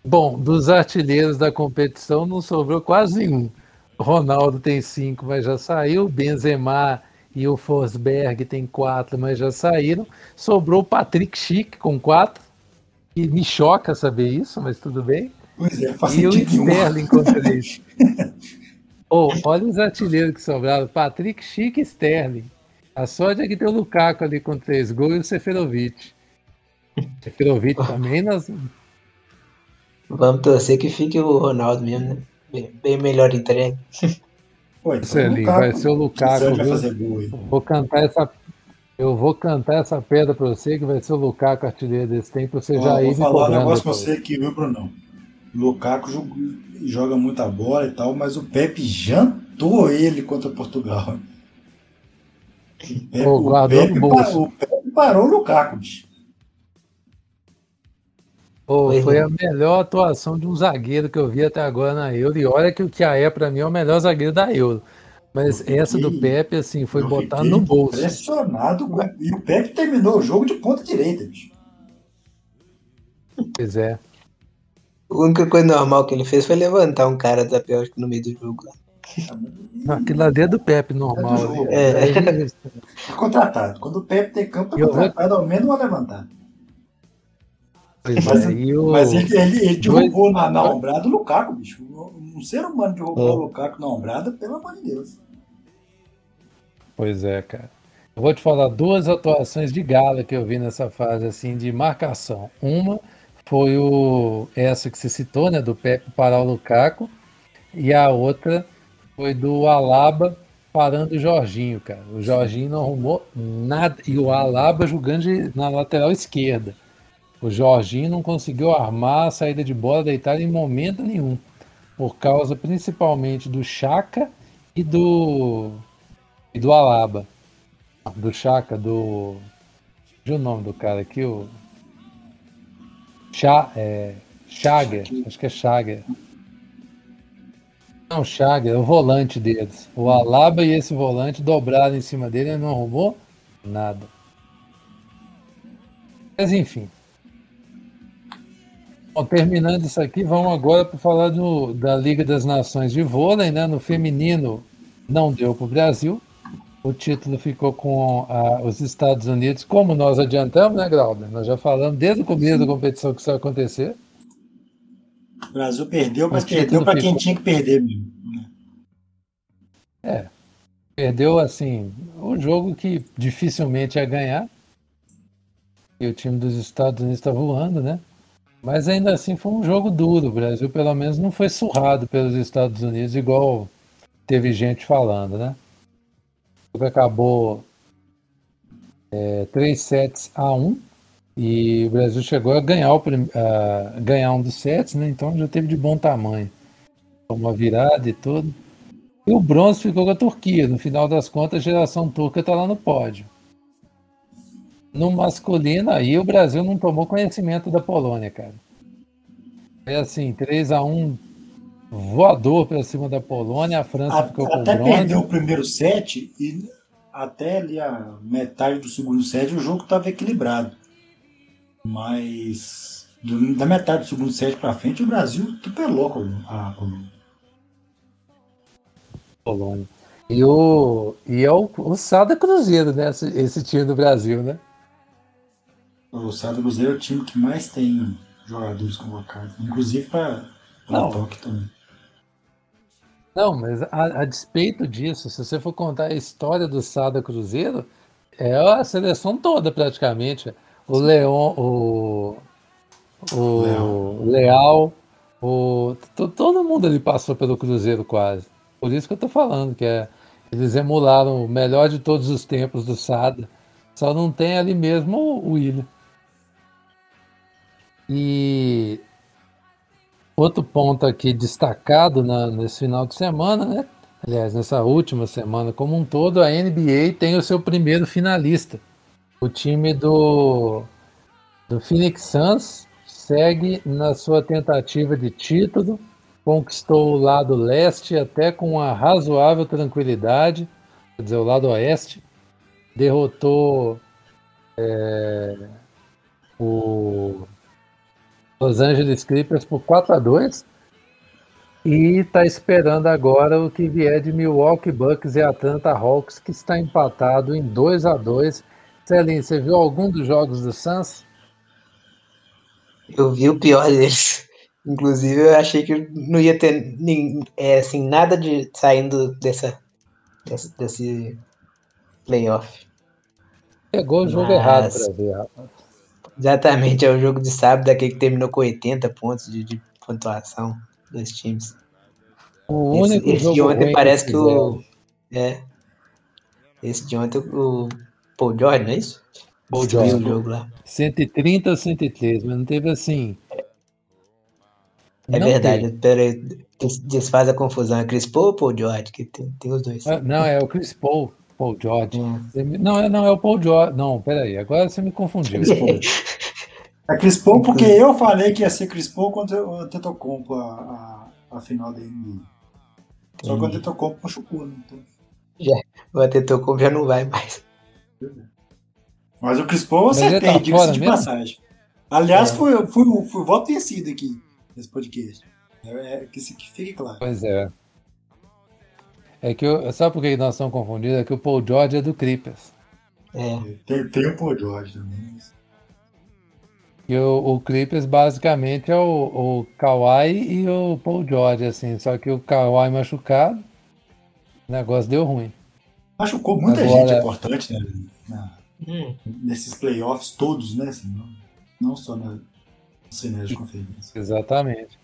Bom, dos artilheiros da competição não sobrou quase nenhum. Ronaldo tem cinco, mas já saiu. Benzema e o Forsberg tem quatro, mas já saíram. Sobrou o Patrick Schick com quatro. E me choca saber isso, mas tudo bem. Pois é, faz E o. Sterling com três. [LAUGHS] Oh, olha os artilheiros que sobraram. Patrick Schick e Sterling. A sorte é que tem o Lukaku ali com três gols e o Seferovic. Seferovic também nós, Vamos torcer que fique o Ronaldo mesmo, né? Bem, bem melhor entregue. [LAUGHS] Pô, então Celinho, Lukaku, vai ser o Lukaku, vai fazer gol. Vou cantar essa. Eu vou cantar essa pedra pra você que vai ser o Lukaku artilheiro desse tempo, você já ir vou falar um negócio pra depois. você aqui, viu, Brunão? Lukaku joga, muita bola e tal, mas o Pepe jantou ele contra Portugal. O Pepe, o Pepe bolso. pa- o Pepe parou o Lukaku, bicho. Pô, foi é. a melhor atuação de um zagueiro que eu vi até agora na Euro. E olha que o Kiaé, pra mim, é o melhor zagueiro da Euro. Mas fiquei- essa do Pepe, assim, foi botar no bolso. Impressionado. Com... E o Pepe terminou o jogo de ponta direita, bicho. Pois é. A única coisa normal que ele fez foi levantar um cara da Bélgica no meio do jogo lá. [LAUGHS] Aquilo ali é do Pepe normal. É do jogo. ali. É. Tá contratado. Quando o Pepe tem campo, tá Eu vou- contratado, ao menos uma levantada. Pois Mas- é, o- Mas ele, ele, ele Dois- derrubou na, na ombrada o Lukaku, bicho. Um ser humano derrubou É. o Lukaku na ombrada, pelo amor de Deus. Pois é, cara. Eu vou te falar duas atuações de gala que eu vi nessa fase assim de marcação. Uma foi o essa que você citou, né, do Pepe parar o Lukaku, e a outra foi do Alaba parando o Jorginho, cara. O Jorginho não arrumou nada. E o Alaba jogando de, na lateral esquerda. O Jorginho não conseguiu armar a saída de bola da Itália em momento nenhum. Por causa principalmente do Chaka e do. e do Alaba. Do Chaka, do. o nome do cara aqui, o. Cha, é, Chager, acho que é Chager. Não, Chaga, é o volante deles. O Alaba e esse volante dobraram em cima dele e não arrumou nada. Mas enfim. Bom, terminando isso aqui, vamos agora para falar do, da Liga das Nações de Vôlei. Né? No feminino não deu para o Brasil. O título ficou com a, os Estados Unidos, como nós adiantamos, né, Glauber? Nós já falamos desde o começo da competição que isso ia acontecer. O Brasil perdeu, mas perdeu para quem tinha que perder mesmo. Né? É. Perdeu, assim, um jogo que dificilmente ia ganhar. E o time dos Estados Unidos está voando, né? Mas ainda assim foi um jogo duro. O Brasil, pelo menos, não foi surrado pelos Estados Unidos, igual teve gente falando, né? O jogo acabou é, 3 sets a 1 e o Brasil chegou a ganhar, o, a ganhar um dos sets, né? Então já teve de bom tamanho. Uma virada e tudo. E o bronze ficou com a Turquia. No final das contas, a geração turca está lá no pódio. No masculino, aí o Brasil não tomou conhecimento da Polônia, cara. É assim, 3 a 1 voador para cima da Polônia, a França a, ficou com até bronze. Até perdeu o primeiro set e até ali a metade do segundo set o jogo estava equilibrado. Mas do, da metade do segundo set para frente, o Brasil atropelou a Colômbia. Polônia. E, o, e é o, o Sada Cruzeiro, né? Esse, esse, time do Brasil, né? O Sada Cruzeiro é o time que mais tem jogadores convocados, inclusive para Tóquio também. Não, mas a, a, despeito disso, se você for contar a história do Sada Cruzeiro, é a seleção toda praticamente o Leon, o, o Leal, Leal o, todo mundo ali passou pelo Cruzeiro quase. Por isso que eu tô falando, que é, eles emularam o melhor de todos os tempos do Sada. Só não tem ali mesmo o William. E outro ponto aqui destacado na, nesse final de semana, né? Aliás, nessa última semana como um todo, a NBA tem o seu primeiro finalista. O time do, do Phoenix Suns segue na sua tentativa de título, conquistou o lado leste até com uma razoável tranquilidade, quer dizer, o lado oeste, derrotou é, o Los Angeles Clippers por 4 a 2 e está esperando agora o que vier de Milwaukee Bucks e Atlanta Hawks, que está empatado em 2 a 2 Celinho, você viu algum dos jogos do Suns? Eu vi o pior deles. Inclusive, eu achei que não ia ter nem, é, assim, nada de saindo dessa, desse, desse playoff. Pegou o jogo Mas, errado para ver, rapaz. Exatamente, é o jogo de sábado, aquele que terminou com 80 pontos de, de pontuação dos times. O único esse, esse jogo de ontem parece que o. É. Esse de ontem o Paul George, não é isso? Paul George. O jogo lá. 130 ou 103, mas não teve assim. É não verdade, peraí, desfaz a confusão. É Chris Paul ou Paul George? Que tem, tem os dois. Ah, não, é o Chris Paul. Paul George. Hum. Não, é, não, é o Paul George. Não, peraí, agora você me confundiu. é Chris Paul porque eu falei que ia ser Chris Paul contra o Antetokounmpo a, a, a final da NBA. Só que o Antetokounmpo machucou, né? Então... Já, o Antetokounmpo já não vai mais. Mas o Chris Paul acertei, tá diga-se de mesmo? passagem. Aliás, é. foi, foi, foi, voto vencido aqui nesse podcast. É, é, que, que fique claro. Pois é. É que eu, sabe por que nós estamos confundidos? É que o Paul George é do Clippers. É. Tem, tem o Paul George também. E o, o Clippers basicamente é o, o Kawhi e o Paul George, assim. Só que o Kawhi machucado, o negócio deu ruim. Machucou muita Agora... gente importante, né? Na, hum. Nesses playoffs todos, né? Assim, não, não só na finais de conferência. Exatamente.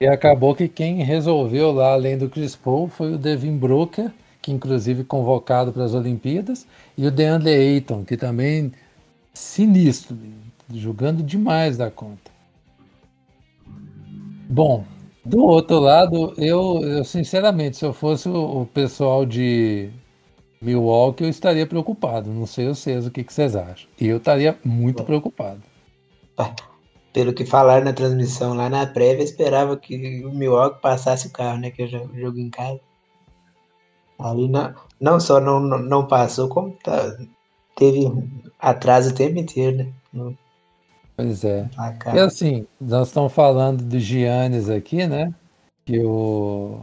E acabou que quem resolveu lá, além do Chris Paul, foi o Devin Booker, que inclusive convocado para as Olimpíadas, e o DeAndre Ayton, que também sinistro, jogando demais da conta. Bom, do outro lado, eu, eu sinceramente, se eu fosse o, o pessoal de Milwaukee, eu estaria preocupado. Não sei vocês o que, que vocês acham. Eu estaria muito preocupado. Pelo que falaram na transmissão lá na prévia, esperava que o Milwaukee passasse o carro, né? Que eu jogo em casa. Ali não, não só não, não, não passou, como tá, teve atraso o tempo inteiro, né? No, pois é. E assim, nós estamos falando do Giannis aqui, né? Que o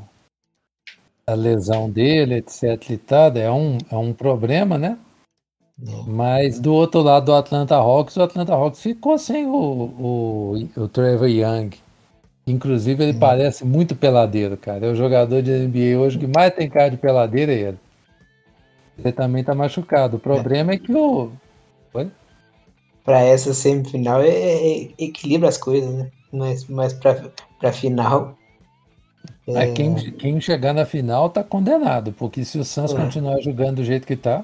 a lesão dele, etc e tal, é um, é um problema, né? É. Mas do outro lado do Atlanta Hawks, o Atlanta Hawks ficou sem o, o, o Trevor Young. Inclusive, ele é. parece muito peladeiro, cara. É o jogador de NBA hoje que mais tem cara de peladeiro é ele. Ele também tá machucado. O problema é, é que o. Oi? Pra essa semifinal é, é, equilibra as coisas, né? Mas, mas pra, pra final é... Quem, quem chegar na final tá condenado, porque se o Suns é. continuar jogando do jeito que tá.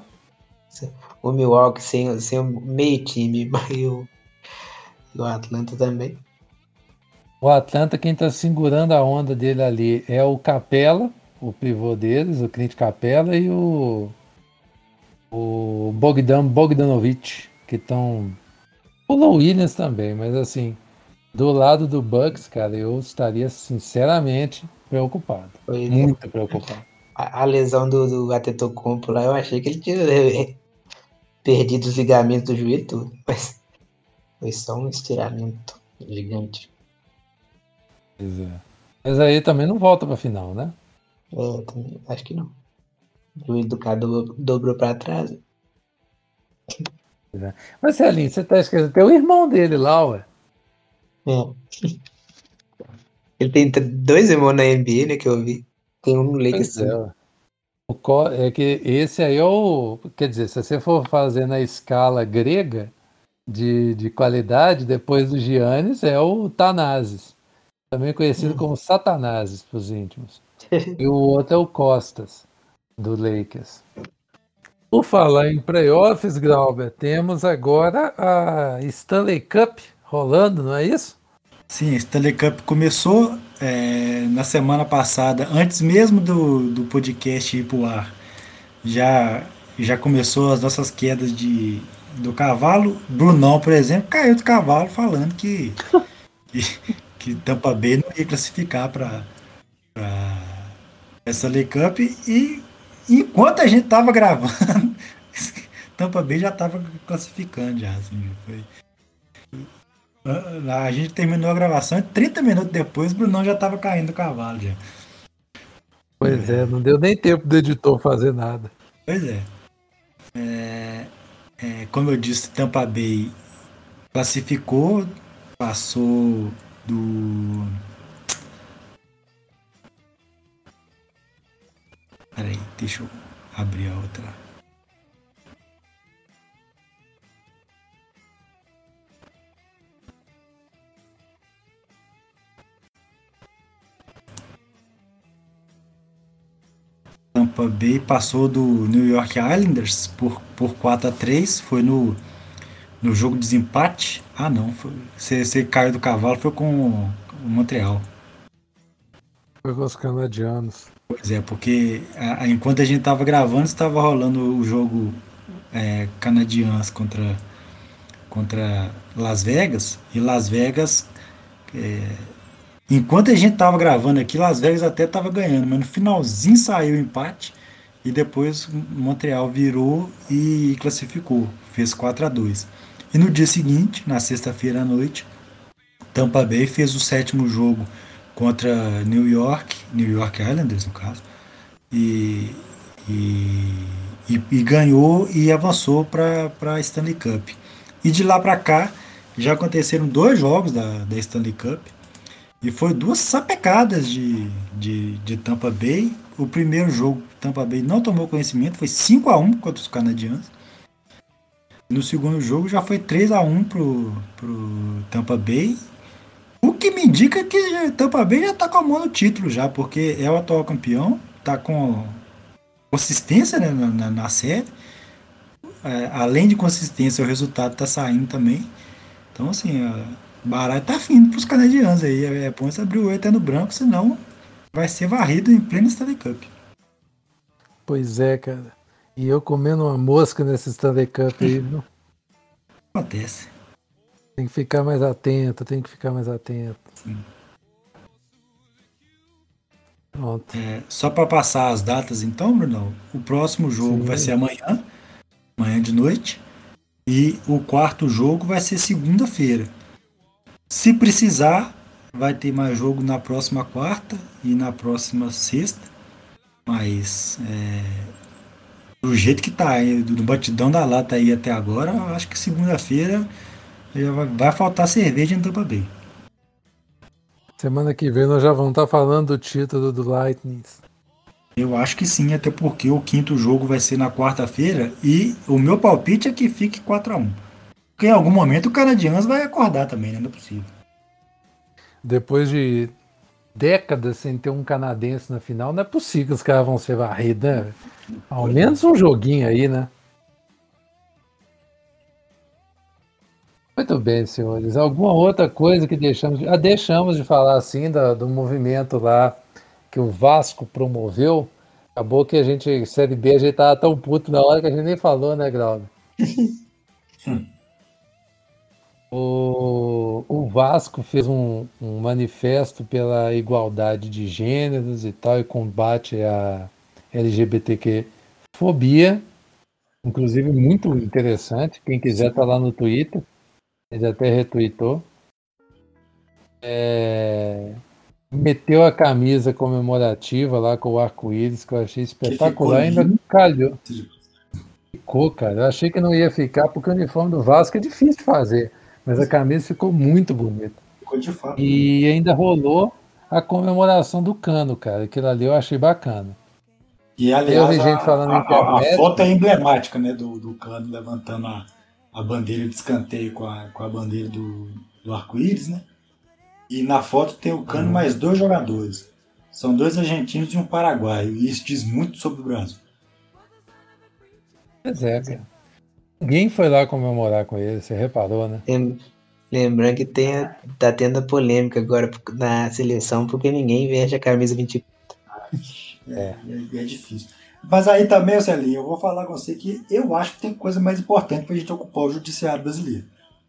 O Milwaukee sem, sem o meio time [LAUGHS] e o, o Atlanta também. O Atlanta, quem tá segurando a onda dele ali é o Capela, o pivô deles, o Clint Capela e o, o Bogdan Bogdanovic, que estão. O Low Williams também, mas assim, do lado do Bucks, cara, eu estaria sinceramente Preocupado. Foi, muito preocupado. A, a, lesão do, do Atetokounmpo lá, eu achei que ele tinha [LAUGHS] é, perdido os ligamentos do joelho tudo, [LAUGHS] mas foi só um estiramento gigante. Pois é. Mas aí também não volta pra final, né? É, também, acho que não. O joelho do cara dobrou, dobrou pra trás. É. Mas, Celinho, você tá esquecendo, tem o irmão dele lá, ué. É. [LAUGHS] Ele tem dois irmãos na NBA, né, que eu vi. Tem um no Lakers. É, o, é que esse aí é o. Quer dizer, se você for fazer na escala grega de, de qualidade, depois do Giannis, é o Tanazes. Também conhecido como Satanases para os íntimos. [LAUGHS] e o outro é o Costas, do Lakers. Por falar em playoffs, Grauber, temos agora a Stanley Cup rolando, não é isso? Sim, a Stanley Cup começou é, na semana passada, antes mesmo do, do podcast ir pro ar. Já, já começou as nossas quedas de, do cavalo. Brunão, por exemplo, caiu do cavalo falando que, que, que Tampa Bay não ia classificar para essa Stanley Cup. E enquanto a gente tava gravando, [LAUGHS] Tampa Bay já tava classificando já. Assim, foi, a gente terminou a gravação e 30 minutos depois o Brunão já estava caindo do cavalo já. Pois é, não deu nem tempo do editor fazer nada. Pois é. é, é como eu disse, Tampa Bay classificou, passou do. Peraí, deixa eu abrir a outra. Tampa Bay passou do New York Islanders por, por 4 a 3 foi no, no jogo de desempate. Ah, não, você, caiu do cavalo, foi com o Montreal. Foi com os canadianos. Pois é, porque a, a, enquanto a gente estava gravando, estava rolando o jogo é, canadianos contra, contra Las Vegas, e Las Vegas é, Enquanto a gente tava gravando aqui, Las Vegas até tava ganhando, mas no finalzinho saiu o empate e depois Montreal virou e classificou, fez 4 a 2. E no dia seguinte, na sexta-feira à noite, Tampa Bay fez o sétimo jogo contra New York, New York Islanders no caso, e, e, e, e ganhou e avançou para a Stanley Cup. E de lá para cá já aconteceram dois jogos da, da Stanley Cup. E foi duas sapecadas de, de, de Tampa Bay. O primeiro jogo, Tampa Bay não tomou conhecimento, foi 5 a 1 contra os canadianos. No segundo jogo já foi 3 a 1 pro, pro Tampa Bay. O que me indica que Tampa Bay já tá com a mão no título já, porque é o atual campeão, tá com consistência né, na, na, na série. É, além de consistência, o resultado tá saindo também. Então, assim, baralho tá fino pros canadianos aí. É, é bom você abrir o olho até no branco, senão vai ser varrido em pleno Stanley Cup. Pois é, cara. E eu comendo uma mosca nesse Stanley Cup aí, viu? Acontece. Tem que ficar mais atento, tem que ficar mais atento. Sim. Pronto. É, só para passar as datas então, Bruno, o próximo jogo Sim. vai ser amanhã, amanhã de noite, e o quarto jogo vai ser segunda-feira. Se precisar, vai ter mais jogo na próxima quarta e na próxima sexta, mas é, do jeito que tá aí, do batidão da lata aí até agora, eu acho que segunda-feira vai, vai faltar cerveja em Tampa Bay. Semana que vem nós já vamos estar tá falando do título do Lightning. Eu acho que sim, até porque o quinto jogo vai ser na quarta-feira e o meu palpite é que fique 4 a 1 Porque em algum momento o Canadianos vai acordar também, né? Não é possível. Depois de décadas sem ter um canadense na final, não é possível que os caras vão ser varridos, né? Ao menos um joguinho aí, né? Muito bem, senhores. Alguma outra coisa que deixamos de... Ah, deixamos de falar assim do, do movimento lá que o Vasco promoveu? Acabou que a gente, Série B, a gente tava tão puto na hora que a gente nem falou, né, Grauber? O, o Vasco fez um, um manifesto pela igualdade de gêneros e tal, e combate à LGBTQ fobia. Inclusive, muito interessante. Quem quiser tá lá no Twitter. Ele até retweetou. É... Meteu a camisa comemorativa lá com o arco-íris, que eu achei espetacular. Ainda calhou. Ficou, cara. Eu achei que não ia ficar, porque o uniforme do Vasco é difícil de fazer. Mas a camisa ficou muito bonita. Ficou de fato. E ainda rolou a comemoração do cano, cara. Aquilo ali eu achei bacana. E aliás, a, a, a, foto é emblemática, né? Do, do cano levantando a, a bandeira de escanteio com a, com a bandeira do, do arco-íris, né? E na foto tem o Cano uhum. mais dois jogadores. São dois argentinos e um paraguaio. E isso diz muito sobre o Brasil. Pois é, cara. Ninguém foi lá comemorar com ele, você reparou, né? Lembrando que tem, tá tendo a polêmica agora na seleção, porque ninguém veste a camisa 24. É, é, é difícil. Mas aí também, Celinho, eu vou falar com você que eu acho que tem coisa mais importante para a gente ocupar o judiciário brasileiro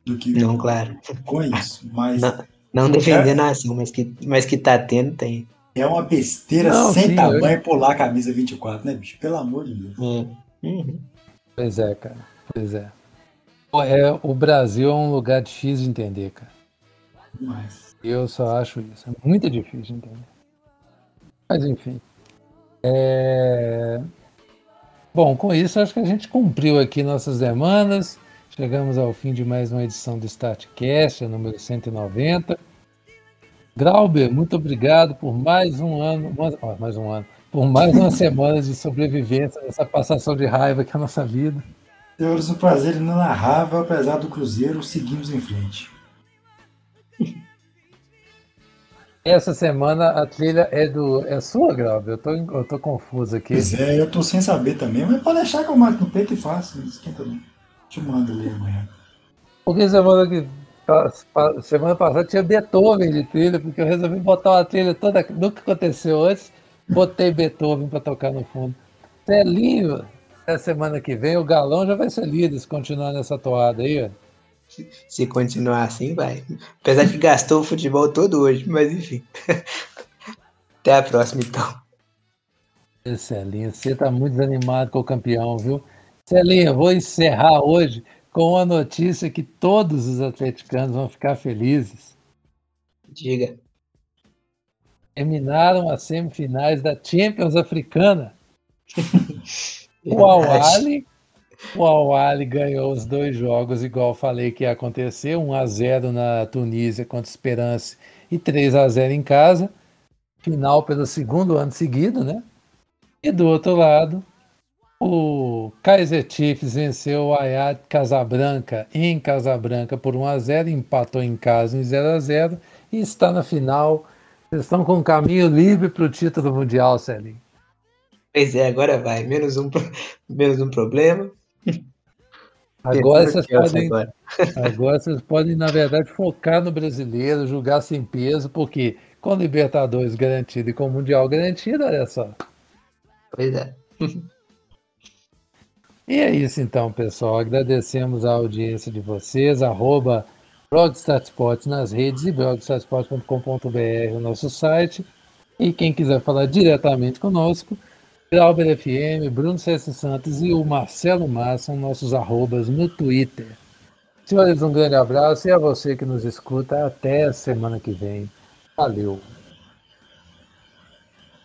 do que não, claro. com isso. Mas não, não defendendo a ação, mas que, mas que tá tendo, tem. É uma besteira não, sem sim, tamanho eu... pular a camisa 24, né, bicho? Pelo amor de Deus. Uhum. Pois é, cara. Pois é. é. O Brasil é um lugar difícil de entender, cara. Mas... Eu só acho isso. É muito difícil de entender. Mas enfim. É... Bom, com isso acho que a gente cumpriu aqui nossas demandas. Chegamos ao fim de mais uma edição do Startcast, número 190. Grauber, muito obrigado por mais um ano, mais um ano, por mais uma semana de sobrevivência nessa passação de raiva que é a nossa vida. Senhores, um prazer inenarrável, apesar do Cruzeiro, seguimos em frente. Essa semana a trilha é do. É sua, Grau? Eu tô, eu tô confuso aqui. Pois é, eu tô sem saber também, mas pode deixar que eu mato no peito e faço, não esquenta não. Te mando ali amanhã. Porque semana que. Semana passada tinha Beethoven de trilha, porque eu resolvi botar uma trilha toda. Nunca aconteceu antes. Botei Beethoven para tocar no fundo. Celinho, a semana que vem o galão já vai ser líder se continuar nessa toada aí, ó. Se continuar assim, vai. Apesar que gastou o futebol todo hoje, mas enfim. [LAUGHS] Até a próxima, então. Celinho, você tá muito desanimado com o campeão, viu? Celinho, vou encerrar hoje com a notícia que todos os atleticanos vão ficar felizes. Diga. Terminaram as semifinais da Champions Africana. [LAUGHS] o Awali o Al [LAUGHS] ganhou os dois jogos, igual falei que ia acontecer: 1 a 0 na Tunísia contra Esperance e 3 a 0 em casa. Final pelo segundo ano seguido, né? E do outro lado, o Kaiser Chiefs venceu o Ayat Casabranca em Casabranca por 1 a 0, empatou em casa em 0 a 0 e está na final. Vocês estão com um caminho livre para o título mundial, Celinho. Pois é, agora vai. Menos um, [LAUGHS] menos um problema. [LAUGHS] Agora vocês, podem, agora. [LAUGHS] agora vocês podem, na verdade, focar no brasileiro, jogar sem peso, porque com Libertadores garantido e com Mundial garantido, olha só. Pois é. E é isso então, pessoal. Agradecemos a audiência de vocês. Arroba Blogstatsport nas redes e blogstatsport.com.br o nosso site. E quem quiser falar diretamente conosco, Glauber FM, Bruno César Santos e o Marcelo Massa são nossos arrobas no Twitter. Senhores, um grande abraço e a você que nos escuta. Até a semana que vem. Valeu!